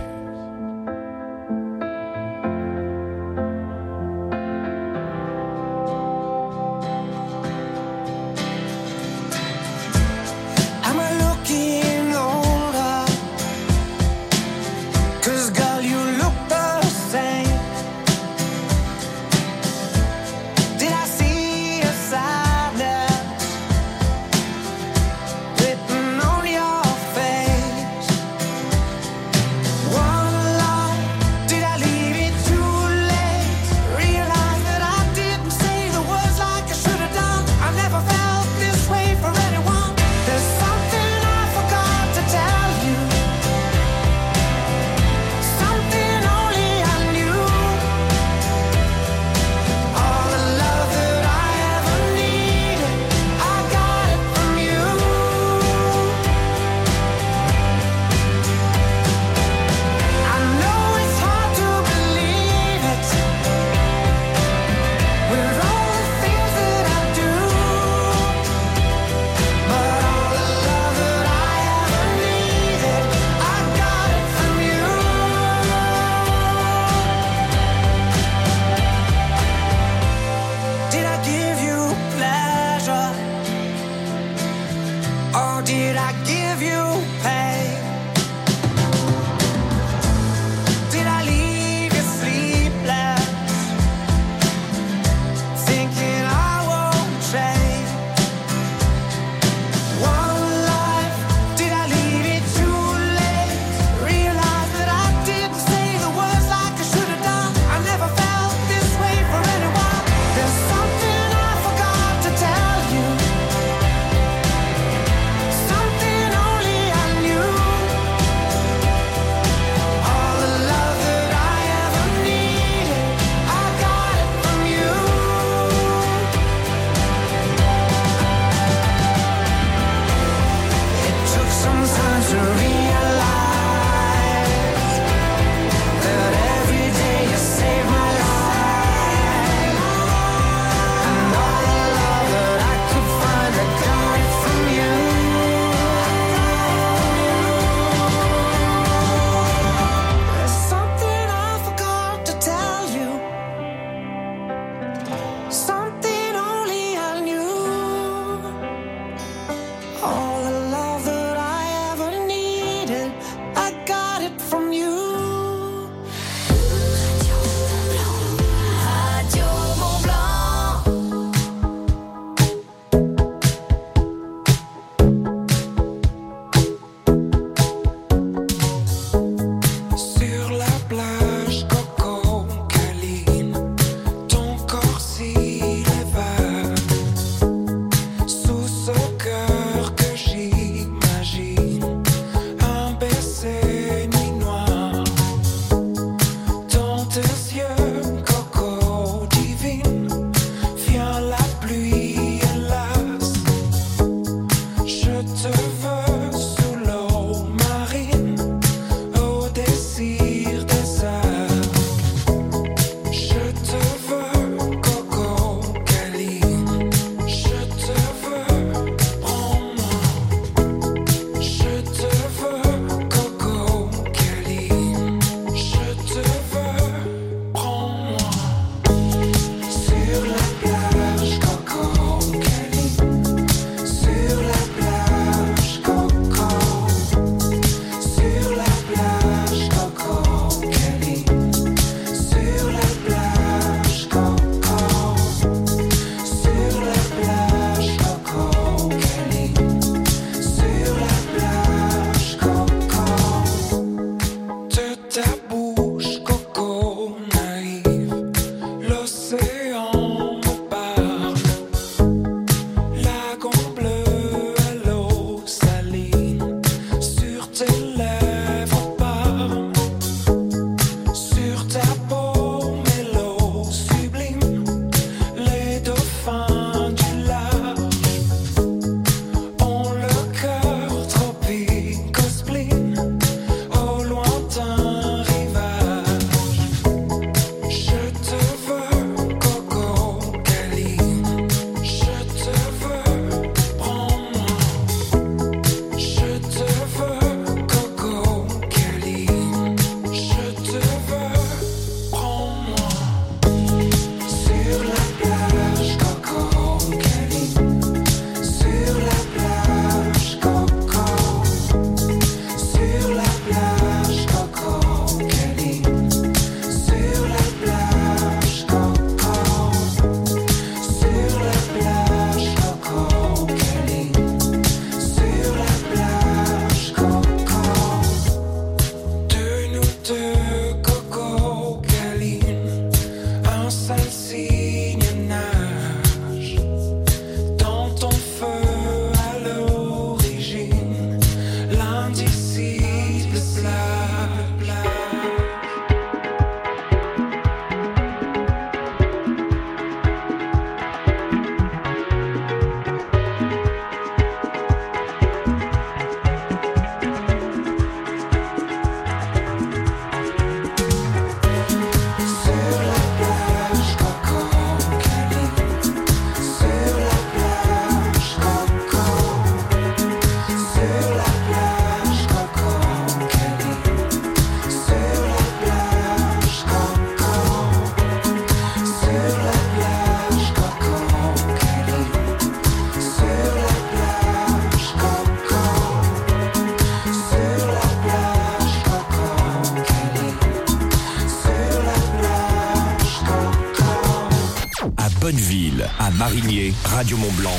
Speaker 22: Radio Mont Blanc,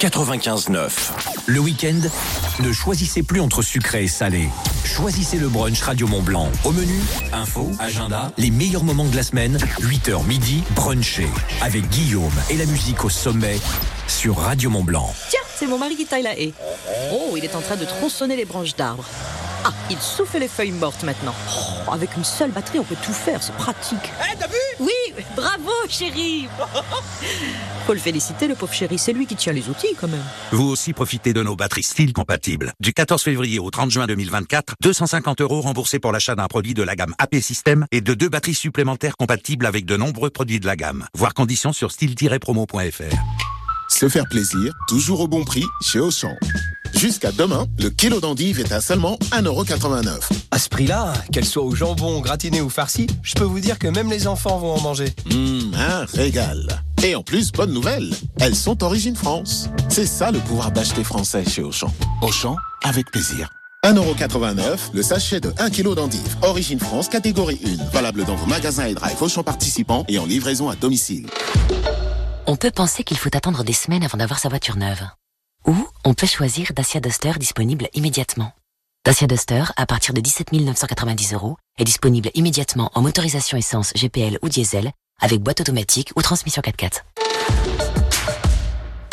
Speaker 22: 95.9. Le week-end, ne choisissez plus entre sucré et salé. Choisissez le brunch Radio Mont Blanc. Au menu, info, agenda, les meilleurs moments de la semaine, 8h midi, brunché. Avec Guillaume et la musique au sommet sur Radio Mont Blanc.
Speaker 21: Tiens, c'est mon mari qui taille la haie. Oh, il est en train de tronçonner les branches d'arbres. Ah, il souffle les feuilles mortes maintenant. Oh, avec une seule batterie, on peut tout faire, c'est pratique.
Speaker 30: Eh, t'as vu?
Speaker 21: Oui, bravo, chéri. Faut le féliciter, le pauvre chéri, c'est lui qui tient les outils quand même.
Speaker 31: Vous aussi profitez de nos batteries style compatibles. Du 14 février au 30 juin 2024, 250 euros remboursés pour l'achat d'un produit de la gamme AP System et de deux batteries supplémentaires compatibles avec de nombreux produits de la gamme. Voir conditions sur style-promo.fr.
Speaker 13: Se faire plaisir, toujours au bon prix chez Auchan. Jusqu'à demain, le kilo d'endive est à seulement 1,89€.
Speaker 2: À ce prix-là, qu'elle soit au jambon, gratiné ou farci, je peux vous dire que même les enfants vont en manger.
Speaker 13: Hum, un régal. Et en plus, bonne nouvelle, elles sont d'origine France. C'est ça le pouvoir d'acheter français chez Auchan. Auchan, avec plaisir. 1,89€, le sachet de 1 kg d'endive. Origine France, catégorie 1. Valable dans vos magasins et drive Auchan participants et en livraison à domicile.
Speaker 32: On peut penser qu'il faut attendre des semaines avant d'avoir sa voiture neuve. Ou on peut choisir Dacia Duster disponible immédiatement. Dacia Duster, à partir de 17 990 euros, est disponible immédiatement en motorisation essence GPL ou diesel, avec boîte automatique ou transmission 4x4.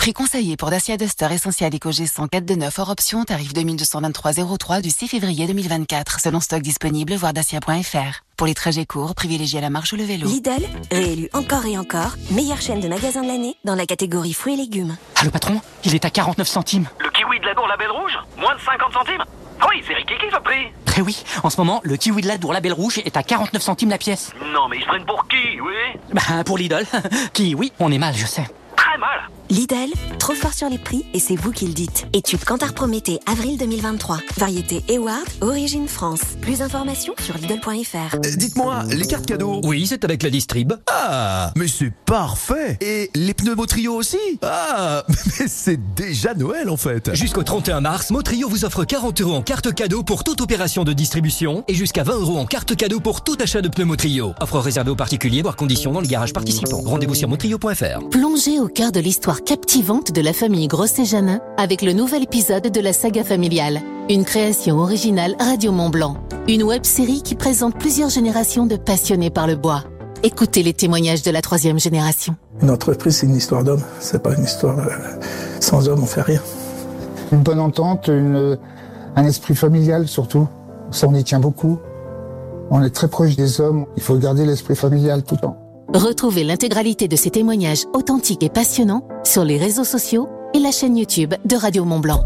Speaker 33: Prix conseillé pour Dacia Duster Essentiel EcoG 104 de 9 hors option, tarif 2223,03 du 6 février 2024, selon stock disponible, voir dacia.fr. Pour les trajets courts, privilégiez la marche ou le vélo.
Speaker 34: Lidl, réélu encore et encore, meilleure chaîne de magasins de l'année dans la catégorie fruits et légumes.
Speaker 35: Ah, le patron, il est à 49 centimes.
Speaker 36: Le kiwi de la Dour Label Rouge Moins de 50 centimes Ah oui, c'est Ricky qui le prix
Speaker 35: Eh oui, en ce moment, le kiwi de la Dour Label Rouge est à 49 centimes la pièce.
Speaker 36: Non, mais ils se prennent pour qui, oui?
Speaker 35: Bah, pour Lidl. qui, oui, on est mal, je sais.
Speaker 36: Très mal
Speaker 34: Lidl, trop fort sur les prix et c'est vous qui le dites. Étude Cantar Prométhée, avril 2023. Variété Eward, origine France. Plus d'informations sur Lidl.fr.
Speaker 37: Dites-moi, les cartes cadeaux
Speaker 35: Oui, c'est avec la distrib.
Speaker 37: Ah, mais c'est parfait Et les pneus Motrio aussi Ah, mais c'est déjà Noël en fait
Speaker 35: Jusqu'au 31 mars, Motrio vous offre 40 euros en carte cadeau pour toute opération de distribution et jusqu'à 20 euros en carte cadeau pour tout achat de pneus Motrio. Offre réservée aux particuliers, voire conditions dans les garages participants. Rendez-vous sur motrio.fr.
Speaker 26: Plongez au cœur de l'histoire captivante de la famille Grosset-Janin avec le nouvel épisode de la saga familiale. Une création originale Radio Mont Blanc. Une web série qui présente plusieurs générations de passionnés par le bois. Écoutez les témoignages de la troisième génération.
Speaker 38: Une entreprise, c'est une histoire d'homme. C'est pas une histoire. euh, sans homme, on fait rien.
Speaker 39: Une bonne entente, une, un esprit familial surtout. Ça, on y tient beaucoup. On est très proche des hommes. Il faut garder l'esprit familial tout le temps.
Speaker 26: Retrouvez l'intégralité de ces témoignages authentiques et passionnants sur les réseaux sociaux et la chaîne YouTube de Radio Mont Blanc.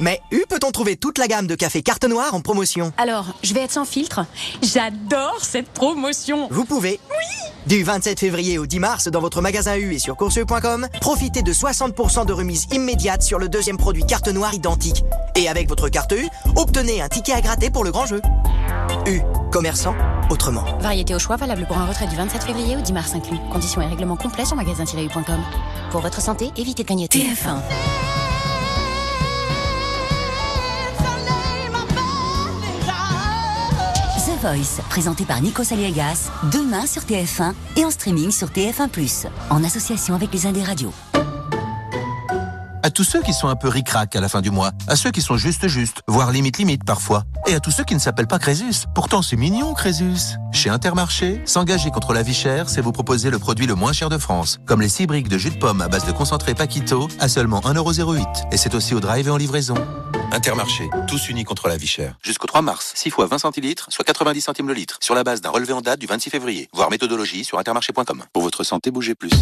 Speaker 40: Mais où peut-on trouver toute la gamme de café carte noire en promotion
Speaker 41: Alors, je vais être sans filtre. J'adore cette promotion.
Speaker 40: Vous pouvez. Oui Du 27 février au 10 mars dans votre magasin U et sur courseux.com, profitez de 60% de remise immédiate sur le deuxième produit carte noire identique. Et avec votre carte U, obtenez un ticket à gratter pour le grand jeu. U, commerçant, autrement.
Speaker 41: Variété au choix valable pour un retrait du 27 février au 10 mars inclus. Conditions et règlements complets sur magasin-u.com. Pour votre santé, évitez de grignoter. TF1.
Speaker 32: Voice, présenté par Nico Saliegas, demain sur TF1 et en streaming sur TF1+, en association avec les Indes Radio.
Speaker 24: À tous ceux qui sont un peu ric-rac à la fin du mois, à ceux qui sont juste juste, voire limite limite parfois, et à tous ceux qui ne s'appellent pas Crésus. Pourtant c'est mignon Crésus. Chez Intermarché, s'engager contre la vie chère, c'est vous proposer le produit le moins cher de France, comme les 6 briques de jus de pomme à base de concentré Paquito à seulement 1,08€. Et c'est aussi au drive et en livraison. Intermarché, tous unis contre la vie chère. Jusqu'au 3 mars, 6 fois 20 centilitres, soit 90 centimes le litre, sur la base d'un relevé en date du 26 février. Voir méthodologie sur intermarché.com. Pour votre santé, bougez plus.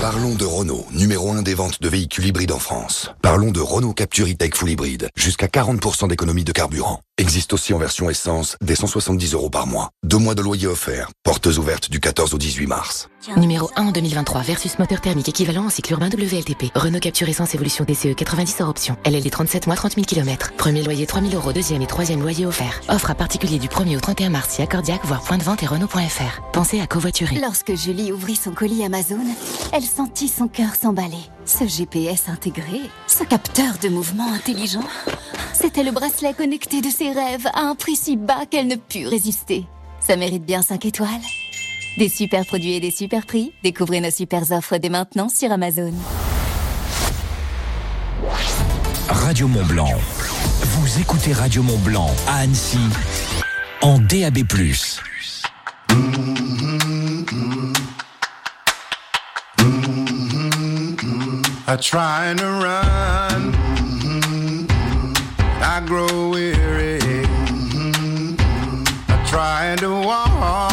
Speaker 42: Parlons de Renault, numéro 1 des ventes de véhicules hybrides en France. Parlons de Renault Capture E-Tech Full Hybride, jusqu'à 40% d'économie de carburant. Existe aussi en version essence, dès 170 euros par mois. Deux mois de loyer offert. Portes ouvertes du 14 au 18 mars.
Speaker 32: Numéro 1 en 2023 versus moteur thermique équivalent en cycle urbain WLTP. Renault Capture Essence Évolution TCE 90 hors option. LLD 37 mois 30 000 km. Premier loyer 3 000 euros, deuxième et troisième loyer offert. Offre à particulier du 1er au 31 mars si accordiaque, voire point de vente et Renault.fr. Pensez à covoiturer.
Speaker 34: Lorsque Julie ouvrit son colis Amazon, elle sentit son cœur s'emballer. Ce GPS intégré, ce capteur de mouvement intelligent, c'était le bracelet connecté de ses rêves à un prix si bas qu'elle ne put résister. Ça mérite bien 5 étoiles. Des super produits et des super prix. Découvrez nos super offres dès maintenant sur Amazon.
Speaker 25: Radio Mont Blanc. Vous écoutez Radio Mont Blanc à Annecy en DAB+.
Speaker 35: are trying to run. Mm-hmm. I grow weary. Mm-hmm. I'm trying to walk.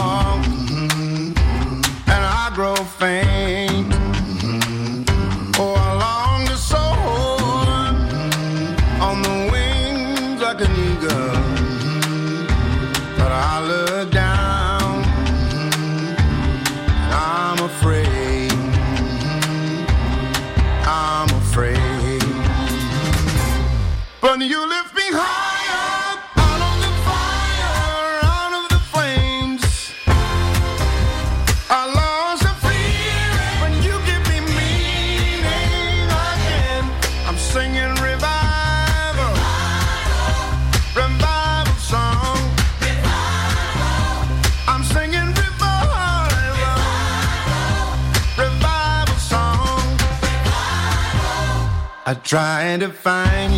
Speaker 35: I tried to find you,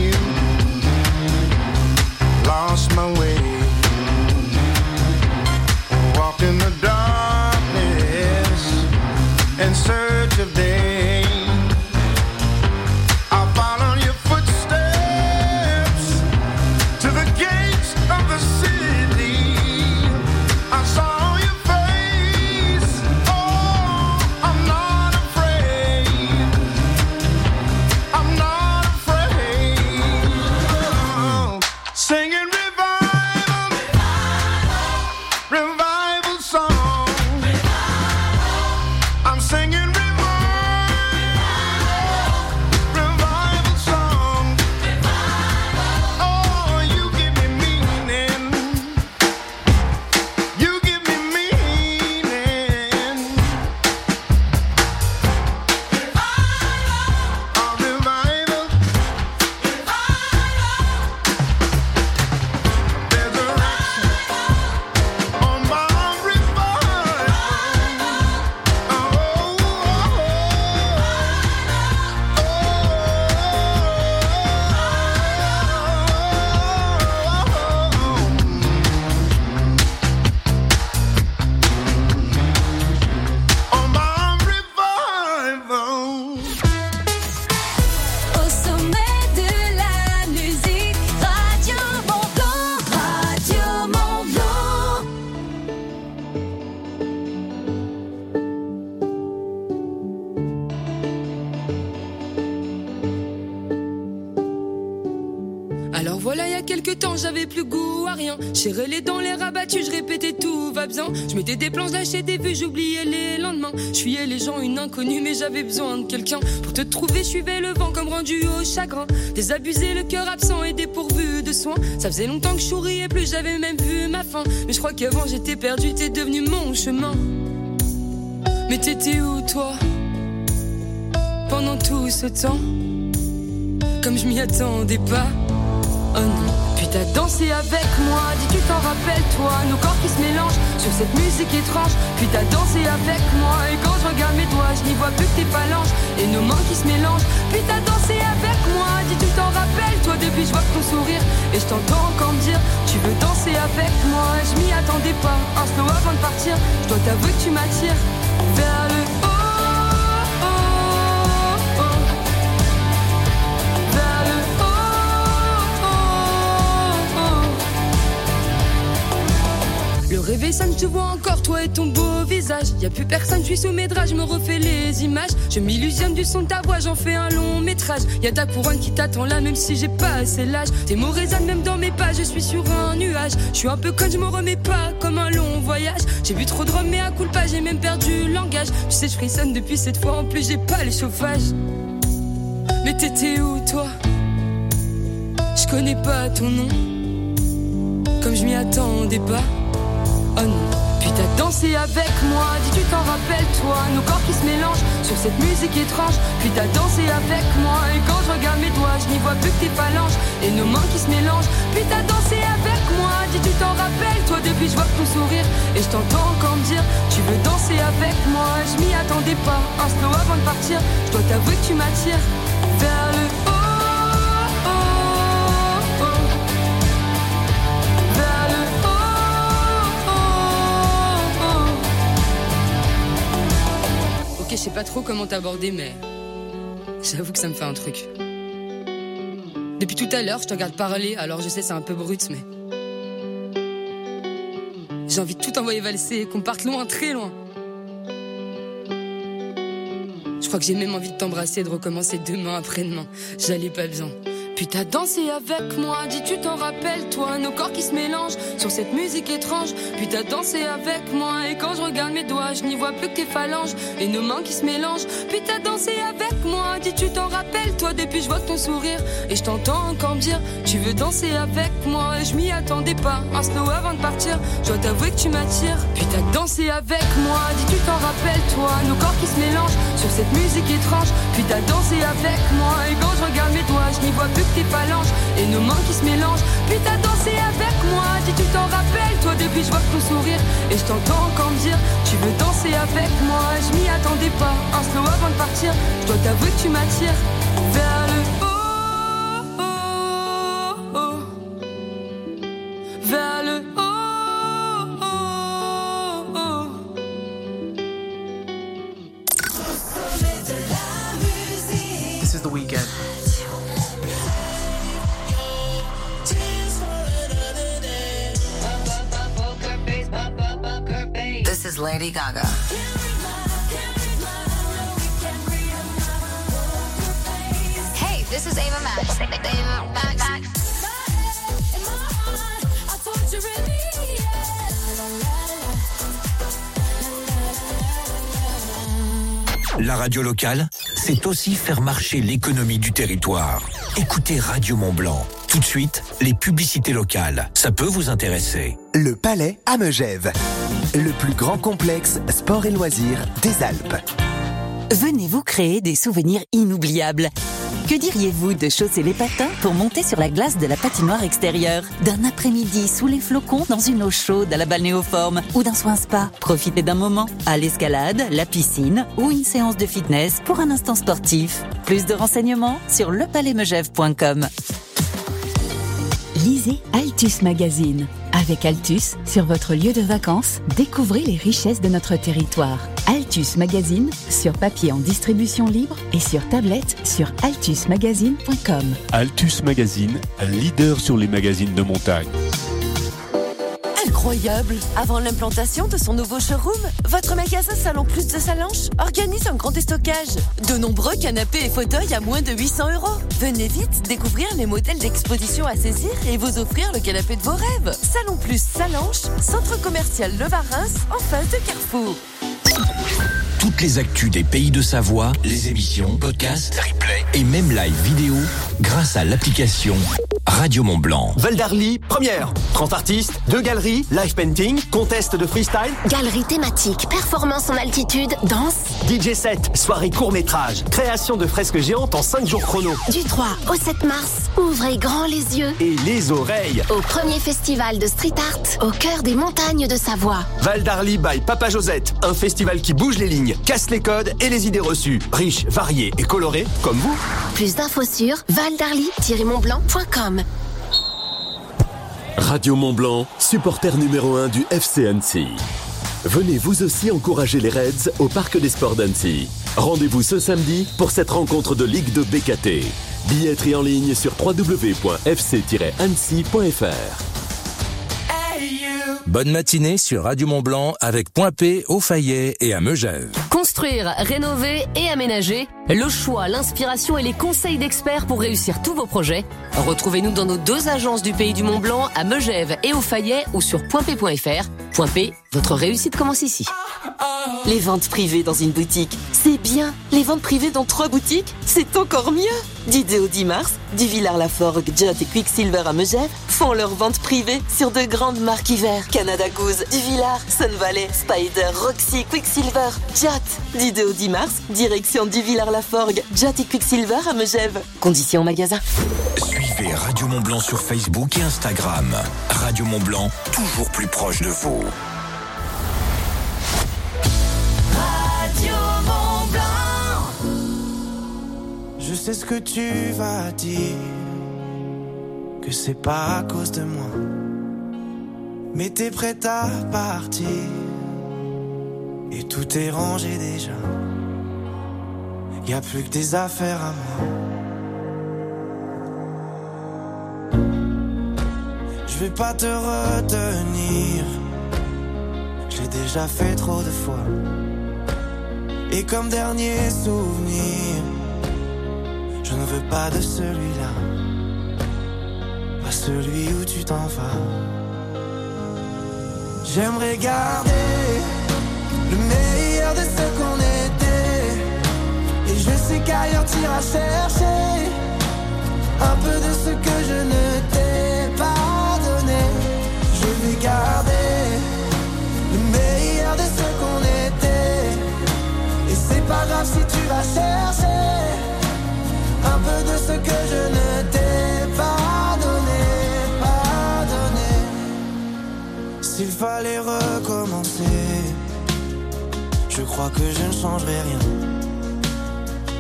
Speaker 43: Je mettais des plans, lâchais des vues, j'oubliais les lendemains. Je fuyais les gens, une inconnue, mais j'avais besoin de quelqu'un. Pour te trouver, je suivais le vent comme rendu au chagrin. Désabusé, le cœur absent et dépourvu de soins. Ça faisait longtemps que je souriais plus, j'avais même vu ma fin. Mais je crois qu'avant j'étais perdu, t'es devenu mon chemin. Mais t'étais où toi Pendant tout ce temps? Comme je m'y attendais pas. Oh non, puis t'as dansé avec moi, dis tu t'en rappelles toi, nos corps qui se mélangent sur cette musique étrange. Puis t'as dansé avec moi, et quand je regarde mes doigts, je n'y vois plus que tes phalanges et nos mains qui se mélangent. Puis t'as dansé avec moi, dis tu t'en rappelles toi, depuis je vois ton sourire et je t'entends encore me dire, tu veux danser avec moi? Je m'y attendais pas, un slow avant de partir, je dois t'avouer que tu m'attires vers le haut. Réveil sonne, je te vois encore, toi et ton beau visage. Y a plus personne, je suis sous mes draps, je me refais les images. Je m'illusionne du son de ta voix, j'en fais un long métrage. Y a ta couronne qui t'attend là, même si j'ai pas assez l'âge. Tes mots résonnent même dans mes pas, je suis sur un nuage. Je suis un peu con, je me remets pas comme un long voyage. J'ai bu trop de rhum, mais à coup pas, j'ai même perdu le langage. Tu sais, je frissonne depuis cette fois, en plus j'ai pas les chauffages. Mais t'étais où toi? Je connais pas ton nom Comme je m'y attendais pas Puis t'as dansé avec moi Dis tu t'en rappelles toi Nos corps qui se mélangent Sur cette musique étrange Puis t'as dansé avec moi Et quand je regarde mes doigts Je n'y vois vois plus que tes phalanges et nos mains qui se mélangent. Puis t'as dansé avec moi, dis tu t'en rappelles, toi depuis je vois ton sourire et je t'entends encore me dire tu veux danser avec moi. Je m'y attendais pas, un slow avant de partir. Je dois t'avouer que tu m'attires vers le haut. Ok, je sais pas trop comment t'aborder, mais j'avoue que ça me fait un truc. Depuis tout à l'heure, je te regarde parler, alors je sais c'est un peu brut, mais j'ai envie de tout envoyer valser, qu'on parte loin, très loin. Je crois que j'ai même envie de t'embrasser, de recommencer demain après-demain. J'allais pas bien. Puis t'as dansé avec moi, dis tu t'en rappelles toi, nos corps qui se mélangent sur cette musique étrange. Puis t'as dansé avec moi et quand je regarde mes doigts, je n'y vois plus que tes phalanges et nos mains qui se mélangent. Puis t'as dansé avec moi, dis tu t'en rappelles toi, depuis je vois ton sourire et je t'entends encore me dire tu veux danser avec moi et je m'y attendais pas. Un slow avant de partir, je dois t'avouer que tu m'attires. Puis t'as dansé avec moi, dis tu t'en rappelles toi, nos corps qui se mélangent sur cette musique étrange. Puis t'as dansé avec moi et quand je regarde je n'y vois plus que tes phalanges et nos mains qui se mélangent. Puis t'as dansé avec moi, dis tu t'en rappelles, toi depuis je vois ton sourire et je t'entends encore dire tu veux danser avec moi? Je m'y attendais pas, un slow avant de partir, je dois t'avouer que tu m'attires
Speaker 44: Lady Gaga.
Speaker 45: Hey, this is Ava Max. Ava Max.
Speaker 22: La radio locale, c'est aussi faire marcher l'économie du territoire. Écoutez Radio Mont Blanc. Tout de suite, les publicités locales. Ça peut vous intéresser.
Speaker 46: Le Palais à Megève. Le plus grand complexe sport et loisirs des Alpes.
Speaker 27: Venez vous créer des souvenirs inoubliables. Que diriez-vous de chausser les patins pour monter sur la glace de la patinoire extérieure? D'un après-midi sous les flocons dans une eau chaude à la balnéoforme ou d'un soin spa Profitez d'un moment à l'escalade, la piscine ou une séance de fitness pour un instant sportif. Plus de renseignements sur lepalaismegève.com.
Speaker 47: Lisez Altus Magazine. Avec Altus, sur votre lieu de vacances, découvrez les richesses de notre territoire. Altus Magazine, sur papier en distribution libre et sur tablette sur altusmagazine.com.
Speaker 48: Altus Magazine, leader sur les magazines de montagne.
Speaker 49: Incroyable Avant l'implantation de son nouveau showroom, votre magasin Salon Plus de Salanches organise un grand déstockage. De nombreux canapés et fauteuils à moins de 800 euros. Venez vite découvrir les modèles d'exposition à saisir et vous offrir le canapé de vos rêves. Salon Plus Salanches, centre commercial Le Varins, en face de Carrefour.
Speaker 22: Toutes les actus des pays de Savoie, les émissions, podcasts, replays et même live vidéo grâce à l'application Radio Mont Blanc.
Speaker 50: Val d'Arly, première. 30 artistes, deux galeries, live painting, contest de freestyle,
Speaker 26: Galerie thématique, performance en altitude, danse.
Speaker 50: DJ set, soirée court métrage, création de fresques géantes en 5 jours chrono.
Speaker 26: Du 3 au 7 mars, ouvrez grand les yeux.
Speaker 50: Et les oreilles.
Speaker 26: Au premier festival de street art au cœur des montagnes de Savoie.
Speaker 50: Val d'Arly by Papa Josette, un festival qui bouge les lignes, casse les codes et les idées reçues. Riche, varié et coloré, comme vous.
Speaker 26: Plus d'infos sur valdarly-montblanc.com.
Speaker 2: Radio Mont Blanc, supporter numéro 1 du FC Annecy. Venez vous aussi encourager les Reds au Parc des Sports d'Annecy. Rendez-vous ce samedi pour cette rencontre de Ligue de BKT. Billetterie en ligne sur www.fc-annecy.fr.
Speaker 51: Bonne matinée sur Radio Mont Blanc avec Point P au Fayet et à Megève.
Speaker 52: Construire, rénover et aménager, le choix, l'inspiration et les conseils d'experts pour réussir tous vos projets. Retrouvez-nous dans nos deux agences du Pays du Mont Blanc à Megève et au Fayet ou sur pointp.fr. Point P, votre réussite commence ici.
Speaker 27: Les ventes privées dans une boutique, c'est bien. Les ventes privées dans trois boutiques, c'est encore mieux. D'idée au 10 mars, Duvillard-Laforgue, Jot et Quicksilver à Megève font leurs ventes privées sur de grandes marques hiver. Canada Goose, Duvillard, Sun Valley, Spider, Roxy, Quicksilver, Jot. D'idée au 10 mars, direction Duvillard-Laforgue Laforgue, et Quicksilver à Megève. Conditions en magasin.
Speaker 22: Suivez Radio Mont Blanc sur Facebook et Instagram. Radio Mont Blanc, toujours plus proche de vous.
Speaker 53: Radio Mont Blanc.
Speaker 25: Je sais ce que tu vas dire, que c'est pas à cause de moi. Mais t'es prête à partir, et tout est rangé déjà. Y a plus que des affaires à moi. Je vais pas te retenir, j'ai déjà fait trop de fois. Et comme dernier souvenir, je ne veux pas de celui-là, pas celui où tu t'en vas. J'aimerais garder le meilleur de ce qu'on était. Je sais qu'ailleurs t'iras chercher un peu de ce que je ne t'ai pas donné. Je vais garder le meilleur de ce qu'on était. Et c'est pas grave si tu vas chercher un peu de ce que je ne t'ai pas donné, pas donné. S'il fallait recommencer, je crois que je ne changerai rien.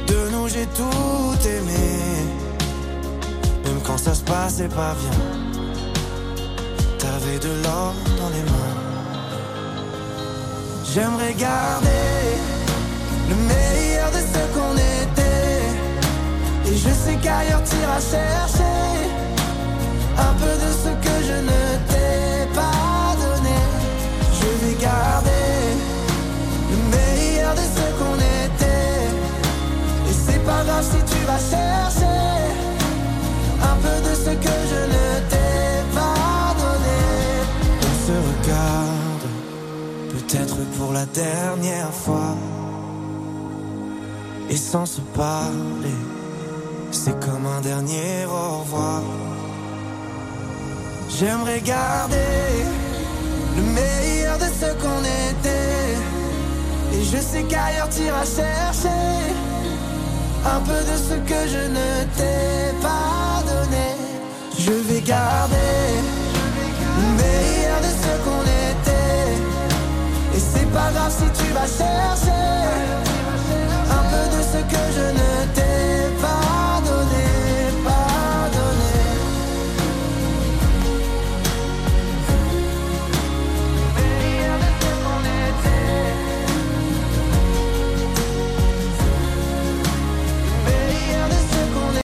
Speaker 25: De nous j'ai tout aimé, même quand ça se passait pas bien. T'avais de l'or dans les mains. J'aimerais garder le meilleur de ce qu'on était. Et je sais qu'ailleurs t'iras chercher si tu vas chercher un peu de ce que je ne t'ai pas donné. On se regarde, peut-être pour la dernière fois. Et sans se parler, c'est comme un dernier au revoir. J'aimerais garder le meilleur de ce qu'on était. Et je sais qu'ailleurs t'iras chercher un peu de ce que je ne t'ai pas donné. Je vais garder le meilleur de ce qu'on était. Et c'est pas grave si tu vas chercher un peu de ce que je ne t'ai